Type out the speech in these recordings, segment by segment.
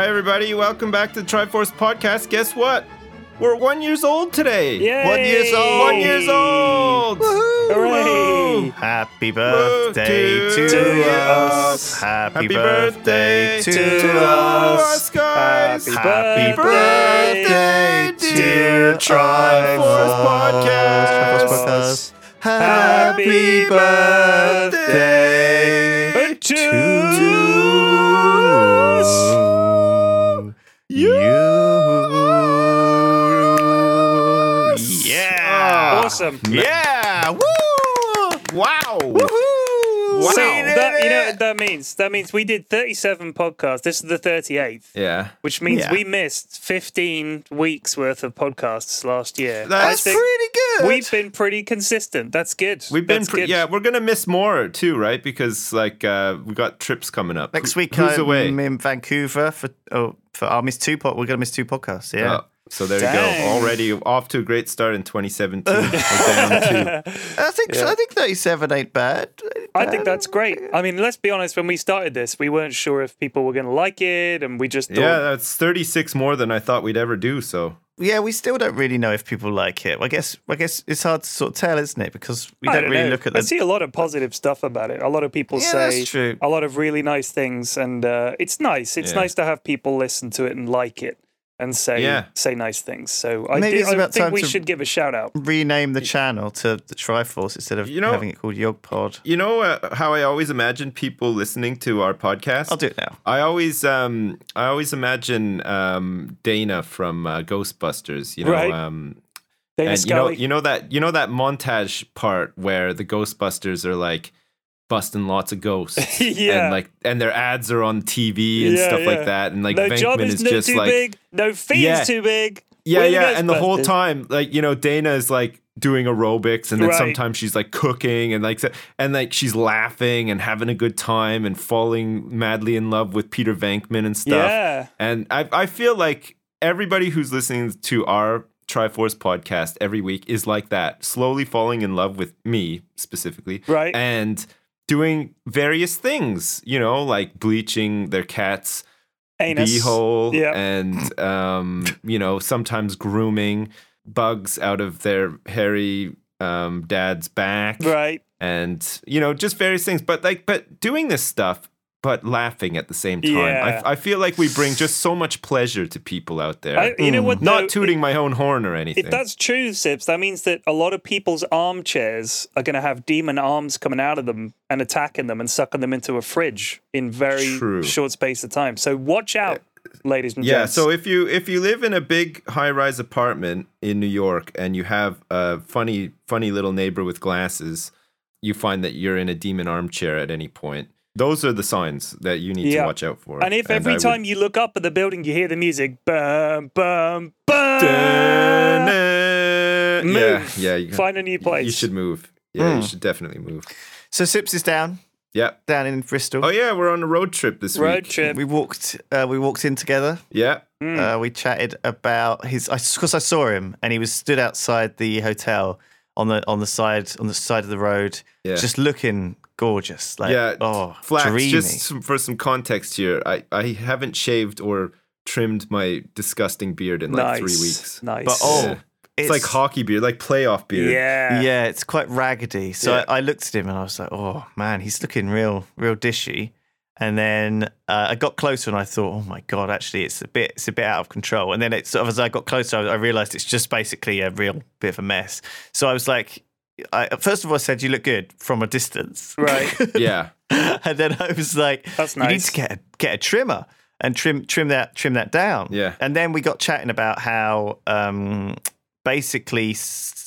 Hi, everybody. Welcome back to the Triforce Podcast. Guess what? We're one years old today. Yay! One years old. One years old. Hooray! Happy birthday to, to us. Happy, Happy birthday, birthday to, to us. us, guys. Happy Happy birthday, birthday, dear dear Triforce Triforce Podcast. Triforce Podcast. Happy birthday To to Awesome. Yeah. Woo. Wow. Woohoo. So that, you know what that means? That means we did 37 podcasts. This is the 38th, Yeah. which means Yeah. we missed 15 weeks worth of podcasts last year. That's pretty good. We've been pretty consistent. That's good. We've been, That's pre- good. yeah, we're gonna miss more too, right? Because like uh, we got trips coming up Next week Who's I'm away? in Vancouver for oh for I'll miss two pod. We're gonna miss two podcasts. Yeah. Oh, so there you go. Already off to a great start in 2017. Down two. I think I think 37 ain't bad. I think that's great. I mean, let's be honest. When we started this, we weren't sure if people were going to like it, and we just thought, Yeah, that's 36 more than I thought we'd ever do. So Yeah, we still don't really know if people like it. I guess I guess it's hard to sort of tell, isn't it? Because we don't, don't really know. look at I see a lot of positive stuff about it. A lot of people Yeah, say that's true. a lot of really nice things, and uh, it's nice. It's Yeah. nice to have people listen to it and like it and say Yeah. say nice things. So I, Maybe do, it's I about think time we should give a shout out. rename the channel to the Triforce instead of You know- having it called Yogpod. you know uh, how I always imagine people listening to our podcast. I'll do it now. I always, um, I always imagine um, Dana from uh, Ghostbusters. You know, Right. um, Dana and you know, you know that, you know that montage part where the Ghostbusters are like busting lots of ghosts, Yeah. and like, and their ads are on TV and Yeah, stuff yeah. like that, and like no job Venkman is, is no just too like, big, no fee Yeah. is too big. Yeah, yeah, and the whole time, like you know, Dana is like doing aerobics, and then Right. sometimes she's like cooking, and like and like she's laughing and having a good time and falling madly in love with Peter Venkman and stuff. Yeah. And I I feel like everybody who's listening to our Triforce podcast every week is like that, slowly falling in love with me specifically, Right. And doing various things, you know, like bleaching their cats Anus. beehole Yeah. and um, you know sometimes grooming bugs out of their hairy um, dad's back Right. and you know just various things but like but doing this stuff but laughing at the same time Yeah. I, I feel like we bring just so much pleasure to people out there I, you know what? Hmm. not though? tooting my own horn or anything If that's true, Sips, that means that a lot of people's armchairs are going to have demon arms coming out of them and attacking them and sucking them into a fridge in very True. short space of time. So watch out, eh, ladies and Yeah, gents. so if you if you live in a big high-rise apartment in New York and you have a funny funny little neighbor with glasses, you find that you're in a demon armchair at any point. Those are the signs that you need Yeah. to watch out for. and if every I would- time you look up at the building, you hear the music, bum, bum, bum, yeah, move. yeah, yeah. you, Find a new place. you should move. Yeah, Hmm. you should definitely move. So Sips is down, Yeah. down in Bristol. Oh yeah, we're on a road trip this road week. trip. We walked. Uh, we walked in together. Yeah. Hmm. Uh, we chatted about his. Because I, saw him, and he was stood outside the hotel on the on the side on the side of the road, Yeah. just looking gorgeous. Like yeah. oh, Flax, dreamy. just some- for some context here, I, I haven't shaved or trimmed my disgusting beard in like nice. three weeks. Nice. But oh, Yeah. It's, like hockey beard, like playoff beard. Yeah. Yeah, it's quite raggedy. So Yeah. I, I looked at him and I was like, "Oh man, he's looking real, real dishy." And then uh, I got closer and I thought, "Oh my god, actually, it's a bit, it's a bit out of control." And then it sort of, as I got closer, I, I realized it's just basically a real bit of a mess. So I was like, I, first of all, I said, "You look good from a distance," Right. Yeah. and then I was like, That's You need to get a, get a trimmer and trim trim that trim that down." Yeah. And then we got chatting about how um, basically,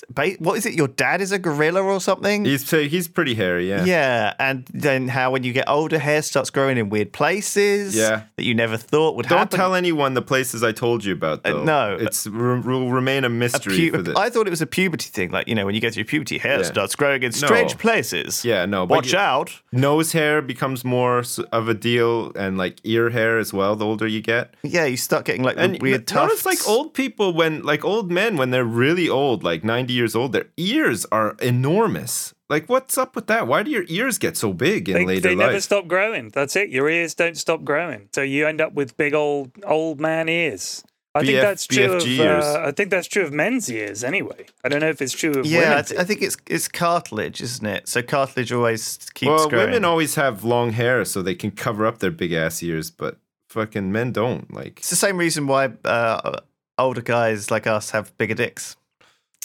ba- what is it? Your dad is a gorilla or something? He's he's pretty hairy, yeah. Yeah, and then how when you get older, hair starts growing in weird places. Yeah. that you never thought would happen. Don't tell anyone the places I told you about, uh, though. no. it's re- will remain a A mystery pu- for the. I thought it was a puberty thing, like you know, when you go through puberty, hair Yeah. starts growing in strange No. places. yeah, no. watch you- out. Nose hair becomes more of a deal, and like ear hair as well. The older you get, Yeah, you start getting like and weird notice tufts. like old people when like old men when they're really old, like ninety years old, their ears are enormous. Like, what's up with that? Why do your ears get so big in They, later they never stop growing. That's it. Your ears don't stop growing. So you end up with big old old man ears. I think that's true BFG of uh. I think that's true of men's ears anyway. I don't know if it's true of women. Yeah, I, th- I think it's it's cartilage, isn't it? So cartilage always keeps well, growing. women always have long hair so they can cover up their big ass ears, but fucking men don't. Like, It's the same reason why uh, older guys like us have bigger dicks.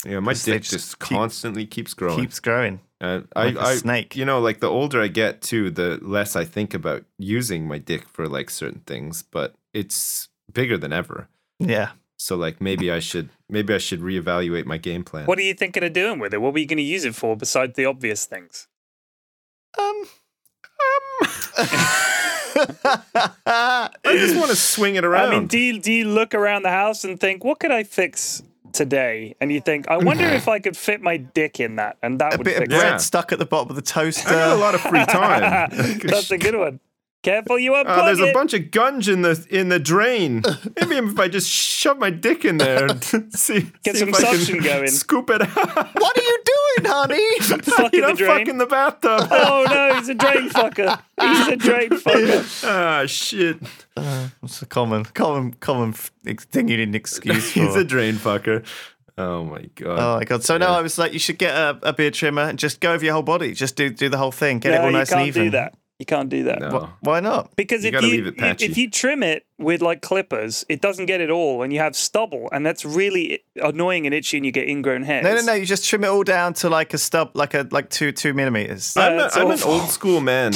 you know, my 'Cause they dick just just keep- constantly keeps growing. Keeps growing. Uh, Like a I, I, snake. You know, like the older I get too, the less I think about using my dick for like certain things. But it's bigger than ever. Yeah. So like maybe I should maybe I should reevaluate my game plan. What are you thinking of doing with it? What were you going to use it for besides the obvious things? Um. Um. I just want to swing it around. I mean, do you, do you look around the house and think, what could I fix today? And you think, I wonder if I could fit my dick in that, and that a would bit of fix bread Yeah. stuck at the bottom of the toaster. I got a lot of free time. That's a good one. Careful, you unplug Uh, there's a it. bunch of gunge in the in the drain. Maybe if I just shove my dick in there, and see, Get see some if I can suction going. Scoop it out. what are you doing, honey? Fuck in you the know, drain. fuck in the bathtub. Oh no, he's a drain fucker. He's a drain fucker. ah, shit. It's a common, common, common f- ex- thing you need an excuse for. He's a drain fucker. Oh my god. Oh my god! So now I was like, you should get a, a beard trimmer and just go over your whole body. Just do do the whole thing. Get it no, all you nice can't and even. do that. You can't do that. no. Wh- Why not? Because You if you leave it if- patchy. if you trim it with like clippers, it doesn't get it all, and you have stubble, and that's really annoying and itchy, and you get ingrown hairs. No, no, no. You just trim it all down to like a stub, like a like two two millimeters. Uh, I'm, a, it's I'm an old school man,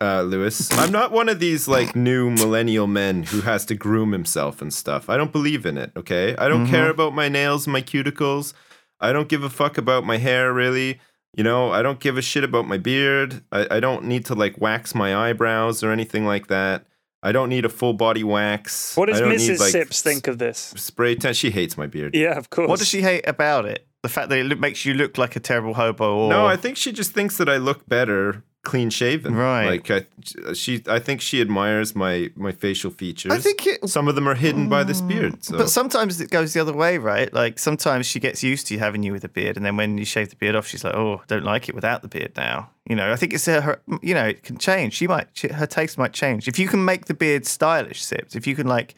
uh, Lewis. I'm not one of these like new millennial men who has to groom himself and stuff. I don't believe in it. Okay, I don't care about my nails, my cuticles. I don't give a fuck about my hair, really. You know, I don't give a shit about my beard. I, I don't need to like wax my eyebrows or anything like that. I don't need a full body wax. What does I don't Mrs. need, like, Sips think of this? Spray tan. She hates my beard. Yeah, of course. What does she hate about it? The fact that it makes you look like a terrible hobo. Or No, I think she just thinks that I look better clean shaven. Right. Like I, she, I think she admires my my facial features. I think it. some of them are hidden by this mm. beard. So. But sometimes it goes the other way, right? Like sometimes she gets used to having you with a beard, and then when you shave the beard off, she's like, "Oh, I don't like it without the beard now." You know, I think it's her. her you know, it can change. She might, she, her taste might change if you can make the beard stylish. Sips, if you can like,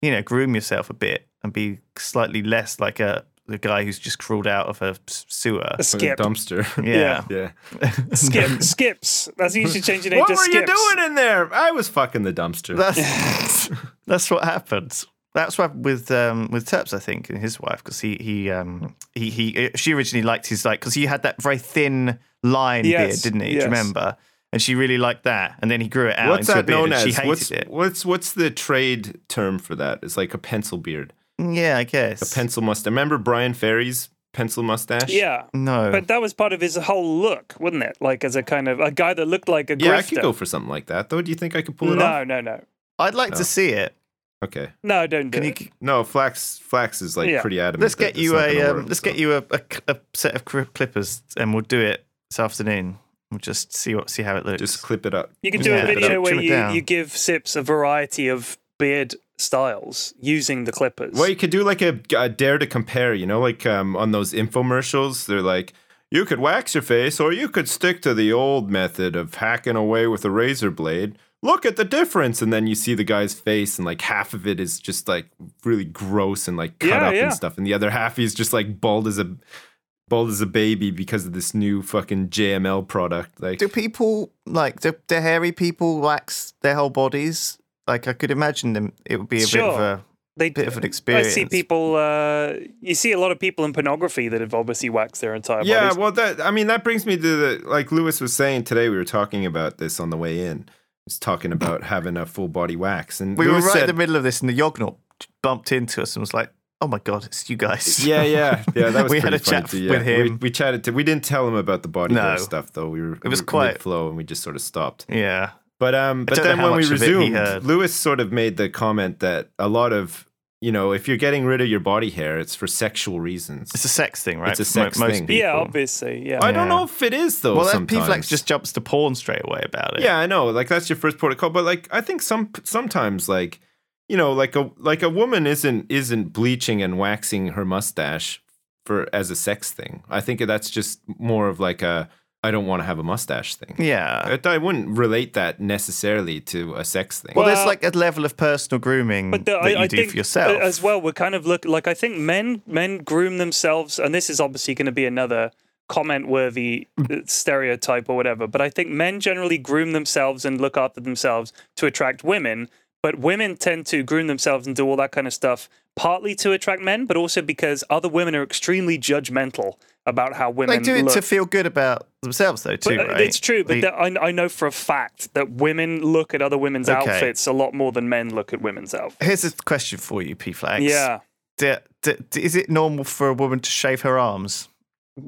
you know, groom yourself a bit and be slightly less like a the guy who's just crawled out of a sewer. a Like a dumpster. Yeah. yeah. Skip. Skips. That's you should change your name What to were Skips. you doing in there? I was fucking the dumpster. That's that's what happens. That's what happened with um, with Turps, I think, and his wife, because he he um he he she originally liked his like because he had that very thin line Yes, beard, didn't he? yes. Do you remember? And she really liked that, and then he grew it out What's into a beard, known and she as? hated What's it. what's what's the trade term for that? It's like a pencil beard, Yeah, I guess. a pencil mustache. Remember Bryan Ferry's pencil mustache? Yeah. No, But that was part of his whole look, wasn't it? Like as a kind of a guy that looked like a Yeah, I could go for something like that. Though, do you think I could pull it no, off? no, no, no. I'd like No. to see it. Okay. no, don't do Can you? it. No, Flax Flax is like Yeah. pretty adamant. Let's get you a um, work, let's so. get you a, a, a set of clippers, and we'll do it this afternoon. We'll just see what see how it looks. Just clip it up. You could do Yeah, a video where you, you give Sips a variety of beard styles using the clippers. Well, you could do like a, a dare to compare, you know, like um, on those infomercials. They're like, you could wax your face, or you could stick to the old method of hacking away with a razor blade. look at the difference. And then you see the guy's face, and like half of it is just like really gross and like cut Yeah, up yeah. and stuff, and the other half he's just like bald as a bald as a baby because of this new fucking JML product. Like, Do people like do, do hairy people wax their whole bodies? Like I could imagine them. It would be a bit of a They, bit of an experience. I see people. Uh, you see a lot of people in pornography that have obviously waxed their entire body. yeah, bodies. well, that I mean that brings me to the like Lewis was saying today. We were talking about this on the way in. He was talking about having a full body wax, and We were right said, in the middle of this, and the Yognaut bumped into us and was like, "Oh my god, it's you guys!" Yeah, yeah, yeah. That was We had a chat too, yeah. with him. We, we chatted. To, we didn't tell him about the body hair No. stuff though. We were It was we quite- flow, and we just sort of stopped. yeah. But um, but then when we much of it he resumed. Lewis sort of made the comment that a lot of you know, if you're getting rid of your body hair, it's for sexual reasons. It's a sex thing, right? It's a For mo- sex most thing. people. yeah, obviously. Yeah. I don't know if it is though. Well, that. P-Flax just jumps to porn straight away about it. Yeah, I know. Like that's your first protocol, but like I think some sometimes like you know like a like a woman isn't isn't bleaching and waxing her mustache for as a sex thing. I think that's just more of like a I don't want to have a mustache thing. Yeah. I, I wouldn't relate that necessarily to a sex thing. Well, there's like a level of personal grooming But the, that I, you I do think for yourself uh, as well. We're kind of look like I think men men groom themselves, and this is obviously going to be another comment worthy stereotype or whatever. But I think men generally groom themselves and look after themselves to attract women. But women tend to groom themselves and do all that kind of stuff partly to attract men, but also because other women are extremely judgmental about how women They do it look. to feel good about themselves, though, too, But, uh, right? It's true, but that- I, I know for a fact that women look at other women's Okay. outfits a lot more than men look at women's outfits. Here's a question for you, P Flax. Yeah. D- d- d- is it normal for a woman to shave her arms?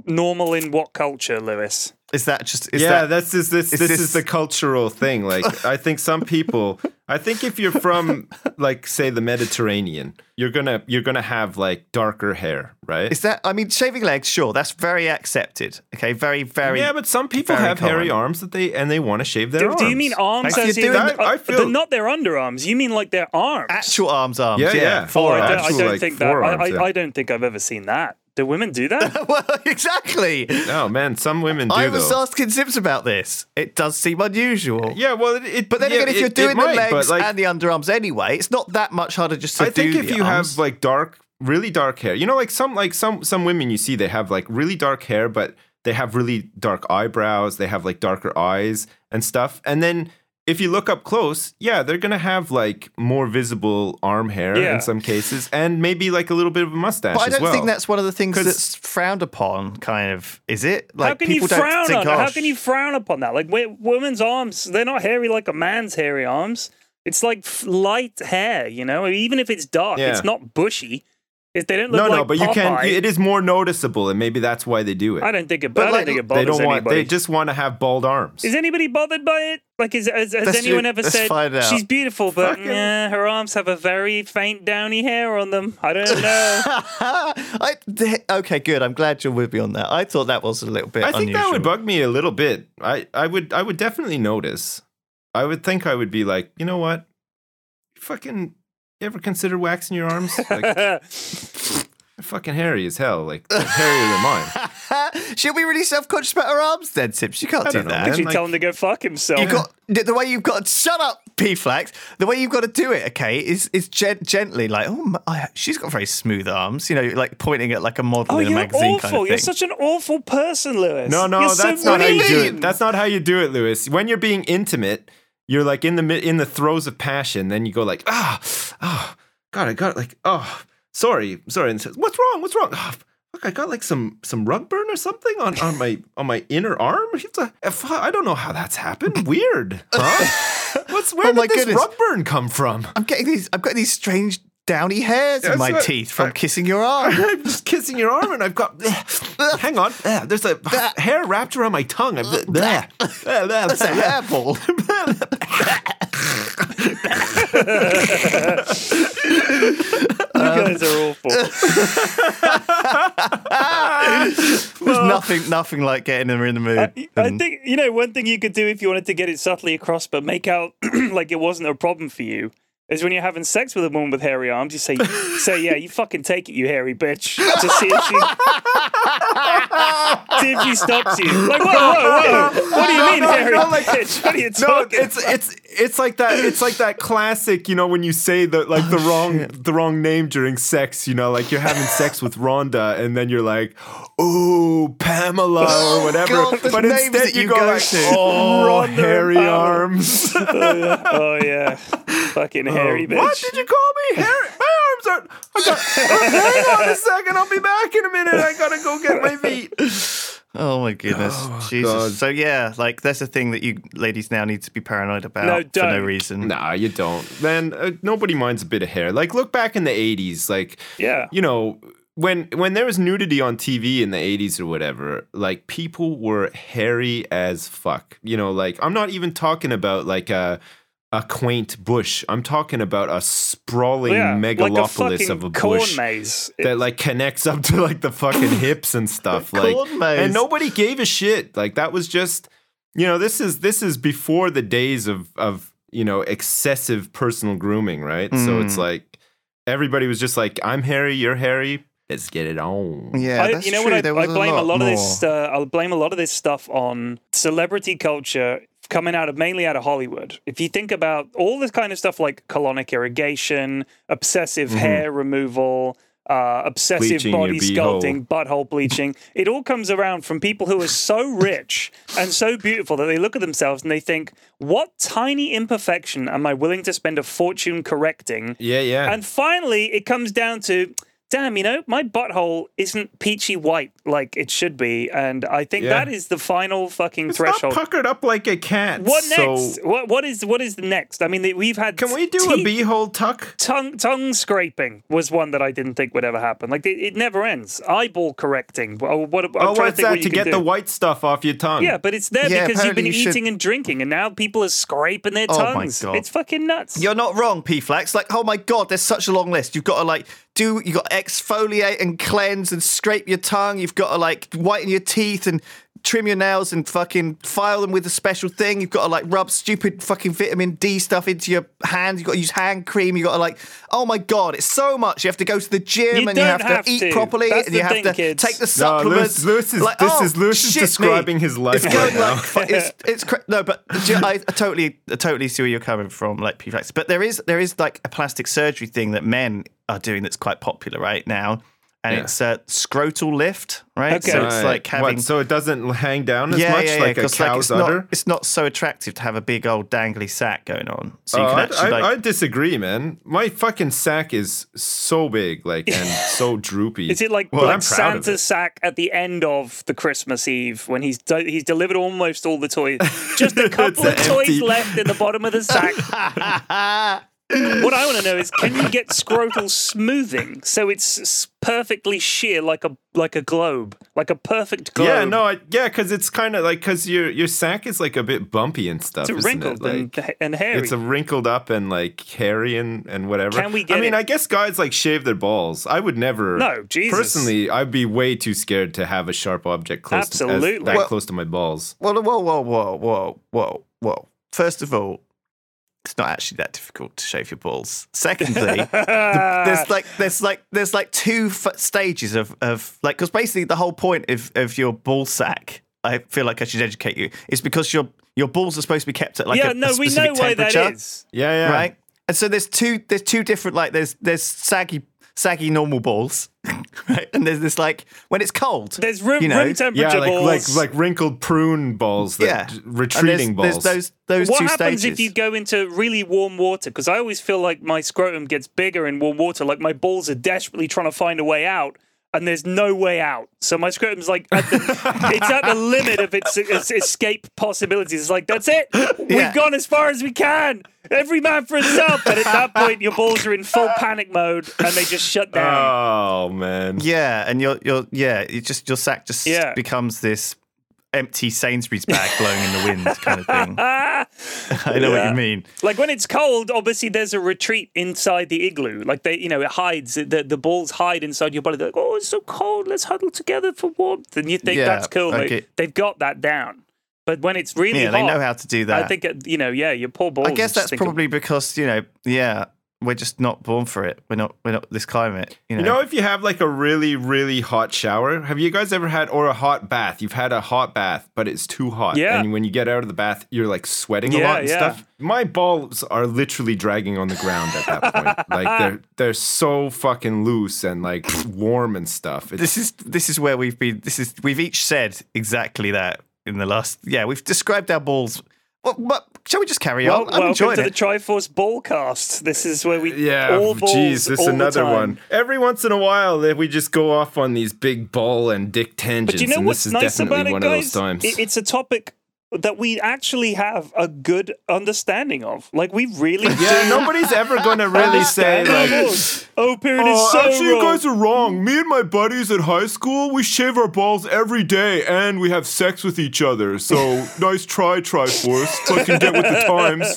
Normal in what culture, Lewis? Is that just? Is yeah, that, that's just, this. is This, this- is the cultural thing. Like, I think some people. I think if you're from, like, say, the Mediterranean, you're gonna you're gonna have like darker hair, right? Is that? I mean, shaving legs, sure, that's very accepted. Okay, very, very. yeah, but some people very have hairy arms that they and they want to shave their Do, arms. do you mean arms Like, as you're in doing that- I feel- they're not their underarms? You mean like their arms? actual arms, arms. Yeah, Yeah, yeah. Oh. I don't, I don't like, think that. I, I, yeah. I don't think I've ever seen that. Do women do that? well, exactly. Oh man, some women do I was though. asking Sips about this. It does seem unusual. yeah, well, it, it But then yeah, again, if it- you're doing the might, legs like, and the underarms anyway, it's not that much harder just to I think if the you arms. have like dark, really dark hair, you know, like some like some some women you see they have like really dark hair, but they have really dark eyebrows, they have like darker eyes and stuff. And then if you look up close, yeah, they're gonna have like more visible arm hair Yeah. in some cases, and maybe like a little bit of a mustache But I don't well. think that's one of the things that's frowned upon. Kind of is it? Like how can you people don't frown think, on "Oh, How can you frown upon that? Like women's arms, they're not hairy like a man's hairy arms. It's like light hair, you know. Even if it's dark, Yeah. it's not bushy. If they don't look no, like no, but you can. It is more noticeable, and maybe that's why they do it. I don't think it. But I don't like, think it they bothers don't want. anybody. They just want to have bald arms. Is anybody bothered by it? Like, is, has, has Let's anyone do- ever said she's beautiful, but Fucking- eh, her arms have a very faint downy hair on them? I don't know. I, okay, good. I'm glad you're with me on that. I thought that was a little bit I think unusual. that would bug me a little bit. I, I would I would definitely notice. I would think I would be like, you know what? Fucking you ever consider waxing your arms? Like they're fucking hairy as hell. Like they're hairier than mine. She'll be really self-conscious about her arms then, Sips. You can't I do don't know, that. man. Did you like- tell him to go fuck himself? You got the the way you've got. To, Shut up, P Flax. The way you've got to do it, okay, is is gent- gently like, oh, my, I, she's got very smooth arms. You know, like pointing at like a model Oh, in a you're magazine awful. kind of You're thing. such an awful person, Lewis. No, no, You're so that's not how you do it. That's not how you do it, Lewis. When you're being intimate, you're like in the in the throes of passion. Then you go like, ah, oh, God, I got like, oh, sorry, sorry. And says, what's wrong? What's wrong? Oh, look, I got like some some rug burn or something on, on my on my inner arm. I don't know how that's happened. Weird, huh? What's where Oh did this goodness. rug burn come from? I'm getting these. I've got these strange downy hairs in my what- teeth from I- kissing your arm. I'm just kissing your arm, and I've got. hang on, there's a hair wrapped around my tongue. I'm, That's a hairball. You guys are awful. There's nothing, nothing like getting them in the mood. I, I think you know one thing you could do if you wanted to get it subtly across, but make out like it wasn't a problem for you. Is when you're having sex with a woman with hairy arms. You say, say, yeah, you fucking take it, you hairy bitch, to see if she, see if she stops you. Like, whoa, whoa, whoa! What do you mean, no, hairy no, like- bitch? What are you No, talking? it's it's it's like that. It's like that classic, you know, when you say the like the oh, wrong the wrong name during sex. You know, like you're having sex with Rhonda, and then you're like, "Oh, Pamela" or oh, whatever. God, but names instead that you you go go like, "Oh, Rhonda and hairy Pamela." arms." Oh, oh yeah, fucking hairy bitch. What did you call me? Hairy? My arms are. I got, hang on a second. I'll be back in a minute. I gotta go get my feet. Oh my goodness, Jesus! God. So yeah, like that's a thing that you ladies now need to be paranoid about No, for no reason. Nah, you don't. Man, uh, nobody minds a bit of hair. Like, look back in the 80s. Like, Yeah. you know, when when there was nudity on TV in the 80s or whatever, like, people were hairy as fuck. You know, like, I'm not even talking about, like, a, a quaint bush. I'm talking about a sprawling yeah, megalopolis like a of a corn bush. maze. That like connects up to like the fucking hips and stuff, like, Corn maze. and nobody gave a shit. Like that was just, you know, this is this is before the days of of you know excessive personal grooming, right? So it's Mm. like everybody was just like, "I'm hairy, you're hairy, let's get it on." Yeah, I, you know true. what? I, I blame a lot, of this. Uh, I'll blame a lot of this stuff on celebrity culture coming out of mainly out of Hollywood. If you think about all this kind of stuff like colonic irrigation, obsessive hair removal. Uh, obsessive Mm-hmm. Bleaching body sculpting, butthole bleaching. it all comes around from people who are so rich and so beautiful that they look at themselves and they think, what tiny imperfection am I willing to spend a fortune correcting Yeah, yeah. and finally, it comes down to, damn, you know, my butthole isn't peachy white like it should be, and I think Yeah. that is the final fucking it's threshold. not puckered up like a cat. what so next? What what is what is the next? I mean, we've had. Can we do teeth- a beehole tuck? Tongue tongue scraping was one that I didn't think would ever happen. Like it, it never ends. Eyeball correcting. Well, what, I'm Oh, trying to what's that? what to get do. the white stuff off your tongue. Yeah, but it's there Yeah, because you've been you should- eating and drinking, and now people are scraping their Oh my tongues. God. It's fucking nuts. You're not wrong, P Flax. Like, oh my god, there's such a long list. You've got to like do you got exfoliate and cleanse and scrape your tongue. You've got to like whiten your teeth and trim your nails and fucking file them with a special thing. You've got to like rub stupid fucking vitamin D stuff into your hands. You've got to use hand cream. You've got to like, oh my god, it's so much. You have to go to the gym You and you don't have to have eat properly That's and you have thing, to kids. take the No, supplements. Lewis, Lewis is Like, this oh, is Lewis is shit me. describing his life It's right going now. like it's it's cra- no, but do you- I, I totally I totally see where you're coming from, like P-Flax. But there is there is like a plastic surgery thing that men are doing that's quite popular right now, and Yeah. it's a scrotal lift, right? Okay. So it's like having what, so it doesn't hang down as yeah, much yeah, yeah, like a 'cause, cow's it's udder. Not, it's not so attractive to have a big old dangly sack going on. So you Oh, can I, actually I, like I disagree, man. My fucking sack is so big, like, and so droopy. Is it like, Well, like I'm proud of Santa's it. sack at the end of the Christmas Eve when he's de- he's delivered almost all the toys, just a couple of It's toys left in the bottom of the sack? What I want to know is, can you get scrotal smoothing so it's perfectly sheer like a like a globe, like a perfect globe? Yeah, no, I, yeah, because it's kind of like because your your sack is like a bit bumpy and stuff. it's isn't wrinkled it? Like, and, and hairy. It's a wrinkled up and like hairy and, and whatever. Can we get I mean, it? I guess guys like shave their balls. I would never. No, Jesus. Personally, I'd be way too scared to have a sharp object close To, Absolutely. as, that Well- close to my balls. Whoa, whoa, whoa, whoa, whoa, whoa, whoa. First of all, it's not actually that difficult to shave your balls. Secondly, the, there's like there's like there's like two f- stages of of like because basically the whole point of of your ball sack. I feel like I should educate you. Is because your your balls are supposed to be kept at like yeah, a, no, a we specific know why that temperature, is. Yeah, yeah. right? And so there's two there's two different like there's there's saggy saggy normal balls, right? And there's this like when it's cold. There's room, you know, room temperature Yeah, like, like balls. like wrinkled prune balls. That, yeah, retreating and there's, balls. There's those those what two happens stages. if you go into really warm water? Because I always feel like my scrotum gets bigger in warm water. Like my balls are desperately trying to find a way out, and there's no way out. So my scrotum's like at the, it's at the limit of its, its escape possibilities. It's like that's it. We've Yeah. gone as far as we can. Every man for himself. And at that point, your balls are in full panic mode, and they just shut down. Oh man. Yeah, and your your yeah, it just your sack just Yeah. becomes this empty Sainsbury's bag blowing in the wind kind of thing. I know what you mean. Like when it's cold, obviously there's a retreat inside the igloo. Like they, you know, it hides. The the balls hide inside your body. They're like, oh, it's so cold. Let's huddle together for warmth. And you think Yeah, that's cool. They-. They've got that down. But when it's really Yeah, hot, they know how to do that. I think uh, you know, yeah, your poor balls. I guess that's probably because you know, yeah, we're just not born for it. We're not. We're not this climate. You know. You know, if you have like a really, really hot shower, have you guys ever had, or a hot bath? You've had a hot bath, but it's too hot. Yeah. And when you get out of the bath, you're like sweating a lot and yeah. stuff. My balls are literally dragging on the ground at that point. like they're they're so fucking loose and like warm and stuff. It's, this is this is where we've been. This is we've each said exactly that in the last. Yeah, we've described our balls. What? what shall we just carry Well, on? I'm welcome enjoying to it. the Triforce Ballcast. This is where we yeah, all balls. jeez, this is all the another time. one. Every once in a while, we just go off on these big ball and dick tangents. But you know and what's this is nice definitely about it, one guys? of those times. It's a topic that we actually have a good understanding of. Like we really yeah, do. nobody's ever going to really say like. Oh, period Oh, is so actually, you guys are wrong. Me and my buddies at high school, we shave our balls every day and we have sex with each other. So nice try, Triforce. Fucking get with the times.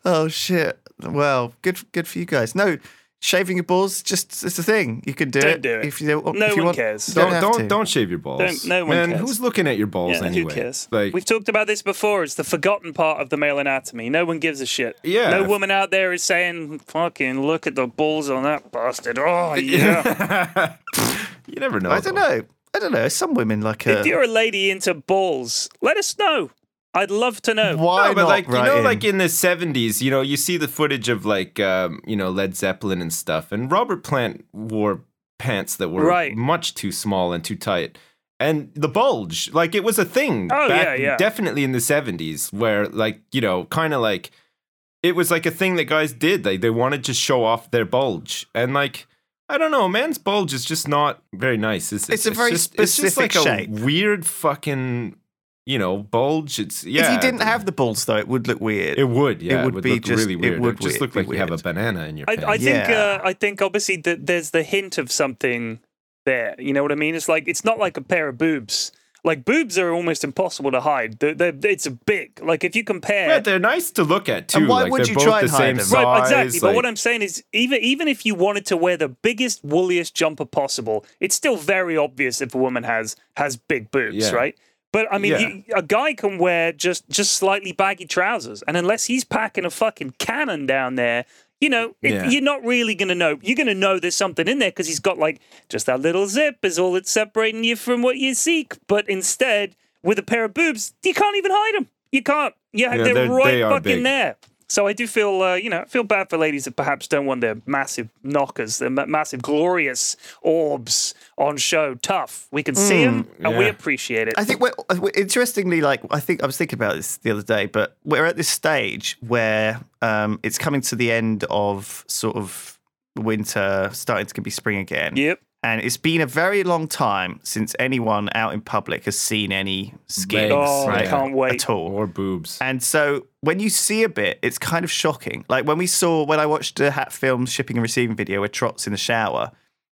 oh shit! Well, good good for you guys. No, shaving your balls just it's a thing. You can do Don't it. do it. If you don't, No if you one want, cares. you Don't don't don't shave your balls. Don't- no one Man, cares. who's looking at your balls Yeah, anyway? who cares? Like We've talked about this before. It's the forgotten part of the male anatomy. No one gives a shit. Yeah. No woman out there is saying, "Fucking look at the balls on that bastard." Oh yeah. you never know. I don't know. I don't know. Some women like it. if uh, you're a lady into balls, let us know. I'd love to know. why No, but not like you know, in? like in the seventies, you know, you see the footage of like um, you know Led Zeppelin and stuff, and Robert Plant wore pants that were Right. much too small and too tight, and the bulge, like it was a thing. Oh, back, yeah, yeah. definitely in the seventies, where like you know, kind of like it was like a thing that guys did. Like they wanted to show off their bulge, and like. I don't know. A man's bulge is just not very nice, is it? It's a very just, It's just specific like shape. a weird fucking, you know, bulge. It's yeah. if you didn't have the bulge, though, it would look weird. It would, yeah. It would would, be look just- really weird. It would would just we- look like you have a banana in your I, pants. I think Yeah. uh, I think obviously that there's the hint of something there. You know what I mean? It's like it's not like a pair of boobs. Like boobs are almost impossible to hide. They're, they're, it's a big. Like if you compare, yeah, they're nice to look at too. And why like, would you try the and hide them? size. Right, exactly. but what I'm saying is, even even if you wanted to wear the biggest, wooliest jumper possible, it's still very obvious if a woman has has big boobs, Yeah. right? But I mean, Yeah. you, a guy can wear just just slightly baggy trousers, and unless he's packing a fucking cannon down there, you know, it, Yeah. you're not really gonna know. You're gonna know there's something in there because he's got like just that little zip is all that's separating you from what you seek. But instead, with a pair of boobs, you can't even hide them. You can't. Yeah, Yeah, they're, they're- right they fucking big. there. So I do feel, uh, you know, I feel bad for ladies that perhaps don't want their massive knockers, their ma- massive glorious orbs on show. Tough. We can see them and we appreciate it. I think we're, we're- interestingly, like I think I was thinking about this the other day, but we're at this stage where um, it's coming to the end of sort of winter, starting to be spring again. Yep. And it's been a very long time since anyone out in public has seen any skin Legs, Oh, I can't wait. at all. or boobs. And so when you see a bit, it's kind of shocking. Like when we saw when I watched the Hat Film shipping and receiving video where Trott's in the shower,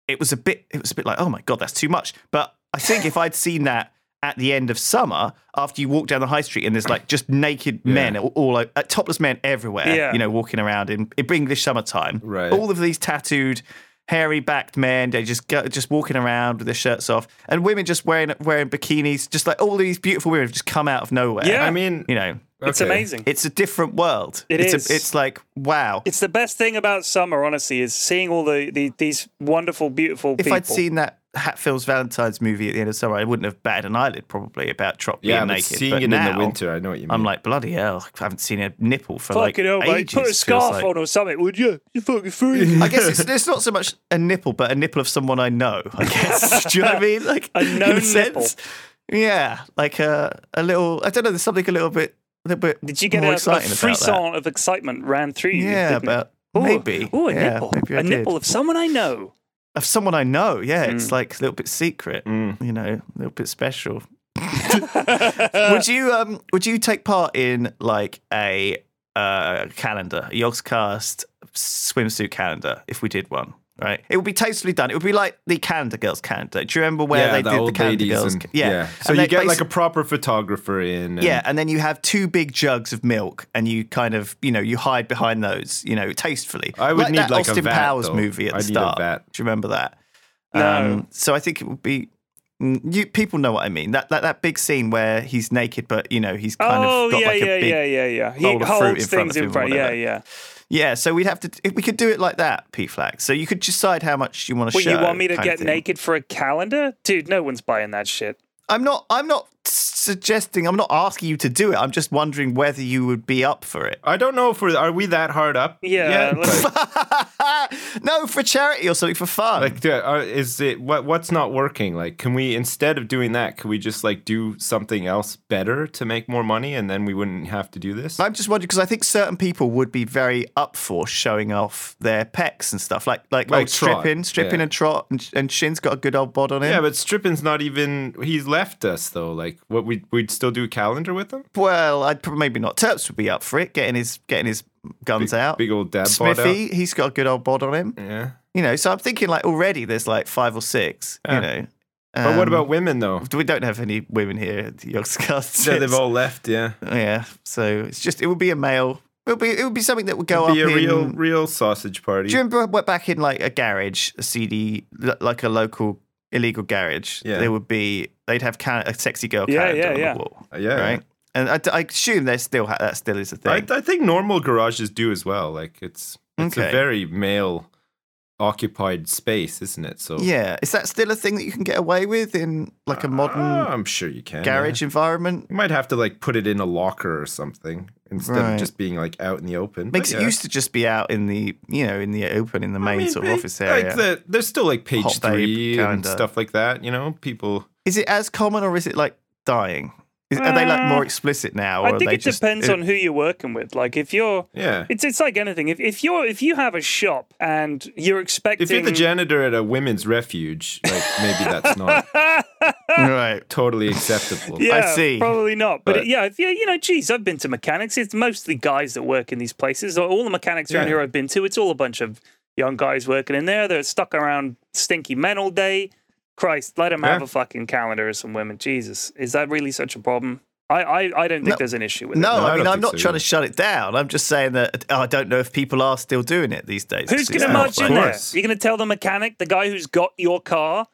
it was a bit it was a bit like, oh my god, that's too much. But I think if I'd seen that at the end of summer, after you walk down the high street and there's like just naked men, all, all like uh, topless men everywhere, Yeah. you know, walking around in, in English summertime, Right. all of these tattooed. Hairy backed men, they just go, just walking around with their shirts off, and women just wearing wearing bikinis, just like all these beautiful women have just come out of nowhere. Yeah. I mean, you know, It's okay. amazing. it's a different world. It it's is. A, it's like wow. It's the best thing about summer, honestly, is seeing all the, the these wonderful, beautiful if people. I'd seen that Hat Films' Valentine's movie at the end of summer, I wouldn't have batted an eyelid probably about Trott yeah, being but naked. seeing but it now, in the winter, I know what you mean. I'm like bloody hell! I haven't seen a nipple for fucking hell, like mate, ages. put a scarf like. on or something, would you? You fucking freak. I guess it's, it's not so much a nipple, but a nipple of someone I know. I guess. Do you know what I mean? Like A in known nipple. sense. Yeah, like a a little. I don't know. There's something a little bit, a little bit. Did you get more a, a exciting about that. frisson of excitement ran through you? Yeah, didn't but maybe. Ooh, a yeah, nipple. Maybe I a did. nipple of someone I know. Of someone I know. Yeah, Mm. it's like a little bit secret. Mm. You know, a little bit special. would you um would you take part in like a uh calendar, a Yogscast swimsuit calendar if we did one? Right, it would be tastefully done. It would be like the Calendar Girls calendar. Do you remember where yeah, they the did the Calendar ladies Girls? and, yeah. So And you get like a proper photographer in. And, yeah, and then you have two big jugs of milk, and you kind of, you know, you hide behind those, you know, tastefully. I would like need that like a Austin vat, Powers though. movie at the I need a start. vat. Do you remember that? No. Um, so I think it would be. Mm, You people know what I mean. That that that big scene where he's naked, but you know he's kind oh of got yeah, like yeah, a big yeah, yeah, yeah. He bowl of fruit holds in front things of him in front. Yeah, yeah. yeah. So we'd have to we could do it like that, P Flax. So you could decide how much you want to show. Well, show. you want me to get naked for a calendar, dude? No one's buying that shit. I'm not. I'm not suggesting. I'm not asking you to do it. I'm just wondering whether you would be up for it. I don't know if we're are we that hard up. Yeah, yet? Like- no, for charity or something for fun. Like, do- uh, is it what? What's not working? Like, can we instead of doing that, can we just like do something else better to make more money, and then we wouldn't have to do this? I'm just wondering because I think certain people would be very up for showing off their pecs and stuff, like like, Like old Trott, stripping, stripping yeah. and trot, and, and Sjin's got a good old bod on him. Yeah, but stripping's not even. He's left us though. Like, what we we'd still do a calendar with him? well, I'd probably maybe not. Turps would be up for it, getting his getting his guns out. Big old dad bod out. Smithy, he's got a good old bod on him. Yeah. You know, so I'm thinking like already there's like five or six. Yeah. You know, But what Um, about women though? We don't have any women here at the Yogscast. Yeah, they've all left. Yeah. Yeah, so it's just it would be a male. It would be it would be something that would go It'd be up a in. real real sausage party. Do you remember back in like a garage, a CD, like a local illegal garage? Yeah. there would be they'd have can- a sexy girl Yeah, calendar yeah, on yeah. the wall, Uh, yeah. right? And I, I assume they still ha- that still is a I, thing. I think normal garages do as well. Like it's it's Okay. a very male occupied space, isn't it? So yeah, is that still a thing that you can get away with in like a modern Uh, I'm sure you can. garage yeah. environment? You might have to like put it in a locker or something instead Right. of just being like out in the open. Makes But it used to just be out in the you know in the open in the I main mean, sort of office area. Like the, there's still like page Hot babe three and calendar. stuff like that. You know, people. Is it as common or is it like dying? Is, are they like more Uh, explicit now? Or I are think they it just, depends on who you're working with. Like if you're, Yeah. it's it's like anything. If if you're if you have a shop and you're expecting, If you're the janitor at a women's refuge, like maybe that's not right. totally acceptable. yeah, I see. Probably not. But, But- yeah, if you you know, geez, I've been to mechanics. It's mostly guys that work in these places. All the mechanics around Yeah. here I've been to, it's all a bunch of young guys working in there. They're stuck around stinky men all day. Christ, let them have a fucking calendar or some women. Jesus, is that really such a problem? I I, I don't think No. there's an issue with No, it. No, I I mean I'm not so trying either. to shut it down. I'm just saying that oh, I don't know if people are still doing it these days. Who's going to not march in there? You're going to tell the mechanic, the guy who's got your car,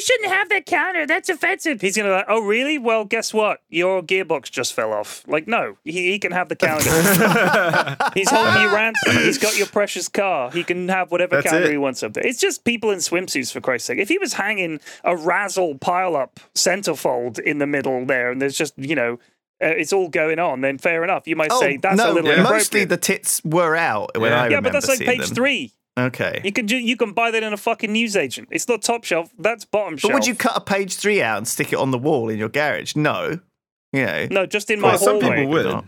you shouldn't have that counter. That's offensive. He's going to like, oh, really? Well, guess what? Your gearbox just fell off. Like, no, he, he can have the counter. He's holding you ransom. He's got your precious car. He can have whatever That's counter it. he wants up there. It's just people in swimsuits, for Christ's sake. If he was hanging a Razzle pile up centerfold in the middle there and there's just, you know, uh, it's all going on, then fair enough. You might Oh, say that's no, a little yeah. mostly the tits were out when Yeah. I yeah, but that's like page them. three. Okay. You can ju- you can buy that in a fucking newsagent. It's not top shelf. That's bottom shelf. But shelf. would you cut a page three out and stick it on the wall in your garage? No. You know. No, just in my Well, some hallway. people would. not.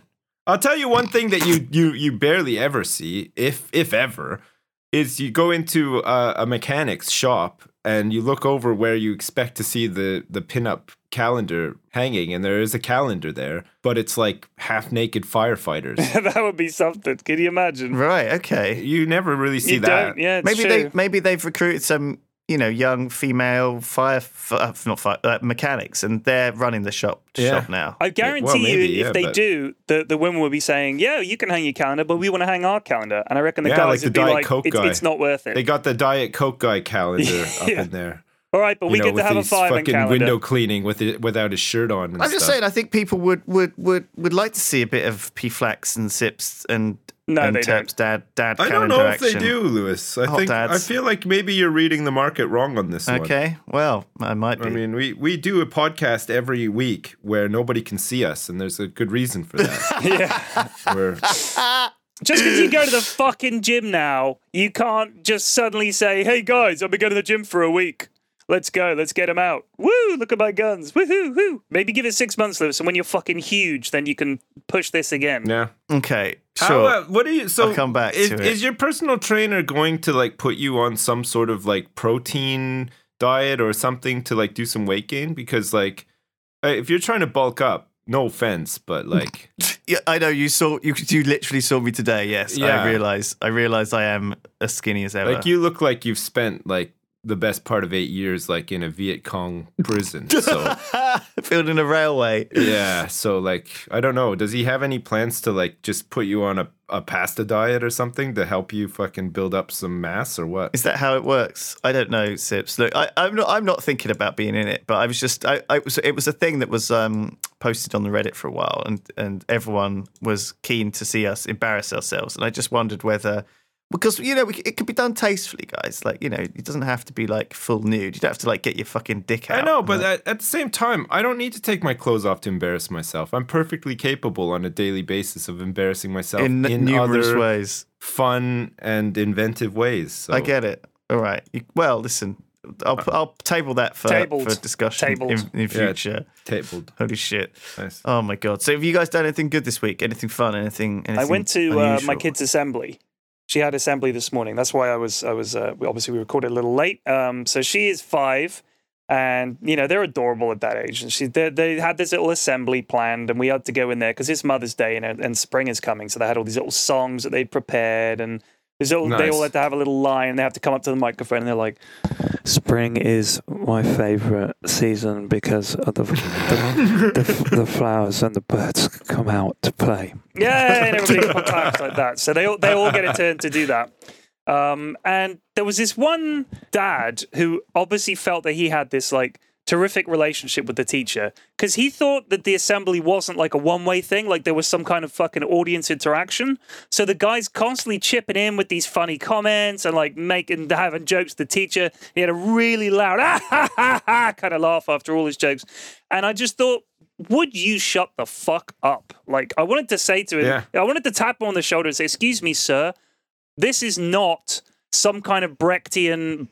I'll tell you one thing that you you you barely ever see, if if ever, is you go into a, a mechanic's shop and you look over where you expect to see the the pinup calendar hanging, and there is a calendar there, but it's like half naked firefighters. that would be something. Can you imagine? Right. Okay. you never really see you that. don't. Yeah, it's Maybe true. they maybe they've recruited some you know young female fire uh, not fire uh, mechanics and they're running the shop Yeah. shop now. I guarantee well, maybe, you, if yeah, they but- do, the, the women will be saying, "Yeah, you can hang your calendar, but we want to hang our calendar." And I reckon the Yeah, guys like the would be Diet like, Coke it's, guy. "It's not worth it." They got the Diet Coke guy calendar up in there. All right, but You we know, get to have a fireman fucking calendar. window cleaning with it without his shirt on. And I'm just saying I think people would would would would like to see a bit of P Flax and Sips and No, and they don't. Turp's dad dad I don't calendar know if they do, Lewis. I Hot think I feel like maybe you're reading the market wrong on this one. Okay, well, I might be. I mean, we, we do a podcast every week where nobody can see us, and there's a good reason for that. yeah. We're, Just because you go to the fucking gym now, you can't just suddenly say, "Hey guys, I've been going to the gym for a week. Let's go. Let's get them out. Woo! Look at my guns. Woohoo! Woo! Maybe give it six months, Lewis, and when you're fucking huge, then you can push this again. yeah. okay, How, sure. uh, what do you? So I'll come back is, to it. is your personal trainer going to like put you on some sort of like protein diet or something to like do some weight gain? Because like, uh, if you're trying to bulk up, no offense, but like, yeah, I know you saw you. You literally saw me today. Yes, Yeah. I realize. I realize I am as skinny as ever. like you look like you've spent like the best part of eight years like in a Viet Cong prison. So. building a railway. Yeah, so like I don't know. Does he have any plans to like just put you on a, a pasta diet or something to help you fucking build up some mass or what? Is that how it works? I don't know, Sips. Look, I, I'm not. I'm not thinking about being in it, but I was just. I, I was. It was a thing that was um, posted on the Reddit for a while, and and everyone was keen to see us embarrass ourselves, and I just wondered whether. Because you know it could be done tastefully, guys. Like you know, it doesn't have to be like full nude. You don't have to like get your fucking dick out. I know, but at, at the same time, I don't need to take my clothes off to embarrass myself. I'm perfectly capable on a daily basis of embarrassing myself in, in, numerous other ways. fun and inventive ways. So. I get it. All right. You, well, listen. I'll I'll table that for Tabled. for discussion Tabled. in, in Yeah. future. tabled. Holy shit! Nice. Oh my god! So have you guys done anything good this week? Anything fun? Anything? anything I went to uh, my kids' assembly. She had assembly this morning. That's why I was I was uh, obviously we recorded a little late. Um, so she is five, and you know they're adorable at that age. And she they, they had this little assembly planned, and we had to go in there because it's Mother's Day and, and spring is coming. So they had all these little songs that they'd prepared, and they all Nice. had to have a little line. and They have to come up to the microphone, and they're like, "Spring is my favorite season because of the the, the, the flowers and the birds come out to play." Yeah, and everybody talks like that. So they all, they all get a turn to do that. Um, and there was this one dad who obviously felt that he had this like terrific relationship with the teacher because he thought that the assembly wasn't like a one way thing, like there was some kind of fucking audience interaction. So the guy's constantly chipping in with these funny comments and like making having jokes. to The teacher he had a really loud ah, ha, ha, ha, kind of laugh after all his jokes, and I just thought. Would you shut the fuck up? Like, I wanted to say to him, Yeah. I wanted to tap him on the shoulder and say, Excuse me, sir, this is not some kind of Brechtian,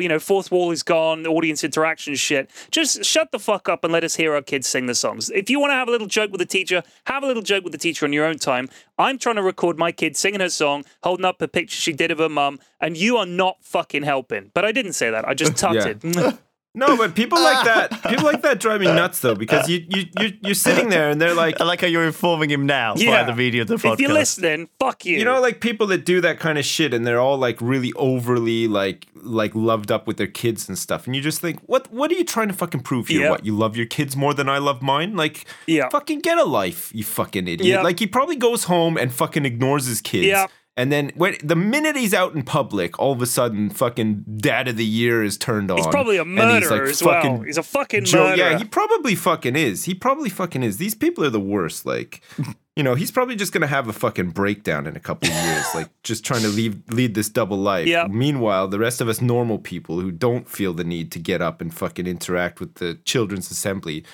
you know, fourth wall is gone, audience interaction shit. Just shut the fuck up and let us hear our kids sing the songs. If you want to have a little joke with the teacher, have a little joke with the teacher on your own time. I'm trying to record my kid singing her song, holding up a picture she did of her mum, and you are not fucking helping. But I didn't say that. I just tutted. No, but people like that, people like that drive me nuts though, because you you you're, you're sitting there and they're like, I like how you're informing him now Yeah. by the video of the podcast. if you're listening, fuck you. you know, like people that do that kind of shit and they're all like really overly like like loved up with their kids and stuff, and you just think, what what are you trying to fucking prove here? Yeah. What you love your kids more than I love mine? Like, Yeah. fucking get a life, you fucking idiot. Yeah. Like he probably goes home and fucking ignores his kids. Yeah. And then when the minute he's out in public, all of a sudden, fucking dad of the year is turned on. He's probably a and he's, murderer like, as well. He's a fucking Joe, murderer. yeah, he probably fucking is. He probably fucking is. These people are the worst. Like, you know, he's probably just gonna have a fucking breakdown in a couple of years, like just trying to leave lead this double life. Yeah. Meanwhile, the rest of us normal people who don't feel the need to get up and fucking interact with the children's assembly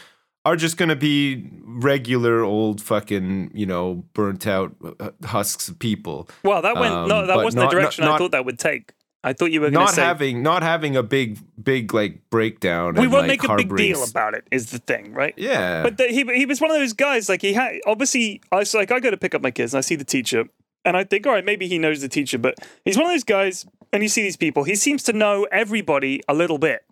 are just gonna be regular old fucking you know burnt out uh, husks of people. well, that went Um, no, that wasn't not- the direction not- I thought that would take. I thought you were going to Not say having not having a big big like breakdown. we won't like, make a big deal about it. Is the thing, right? Yeah. But the, he he was one of those guys. Like he had obviously. I was like, I go to pick up my kids, and I see the teacher, and I think, all right, maybe he knows the teacher, but he's one of those guys. And you see these people. He seems to know everybody a little bit,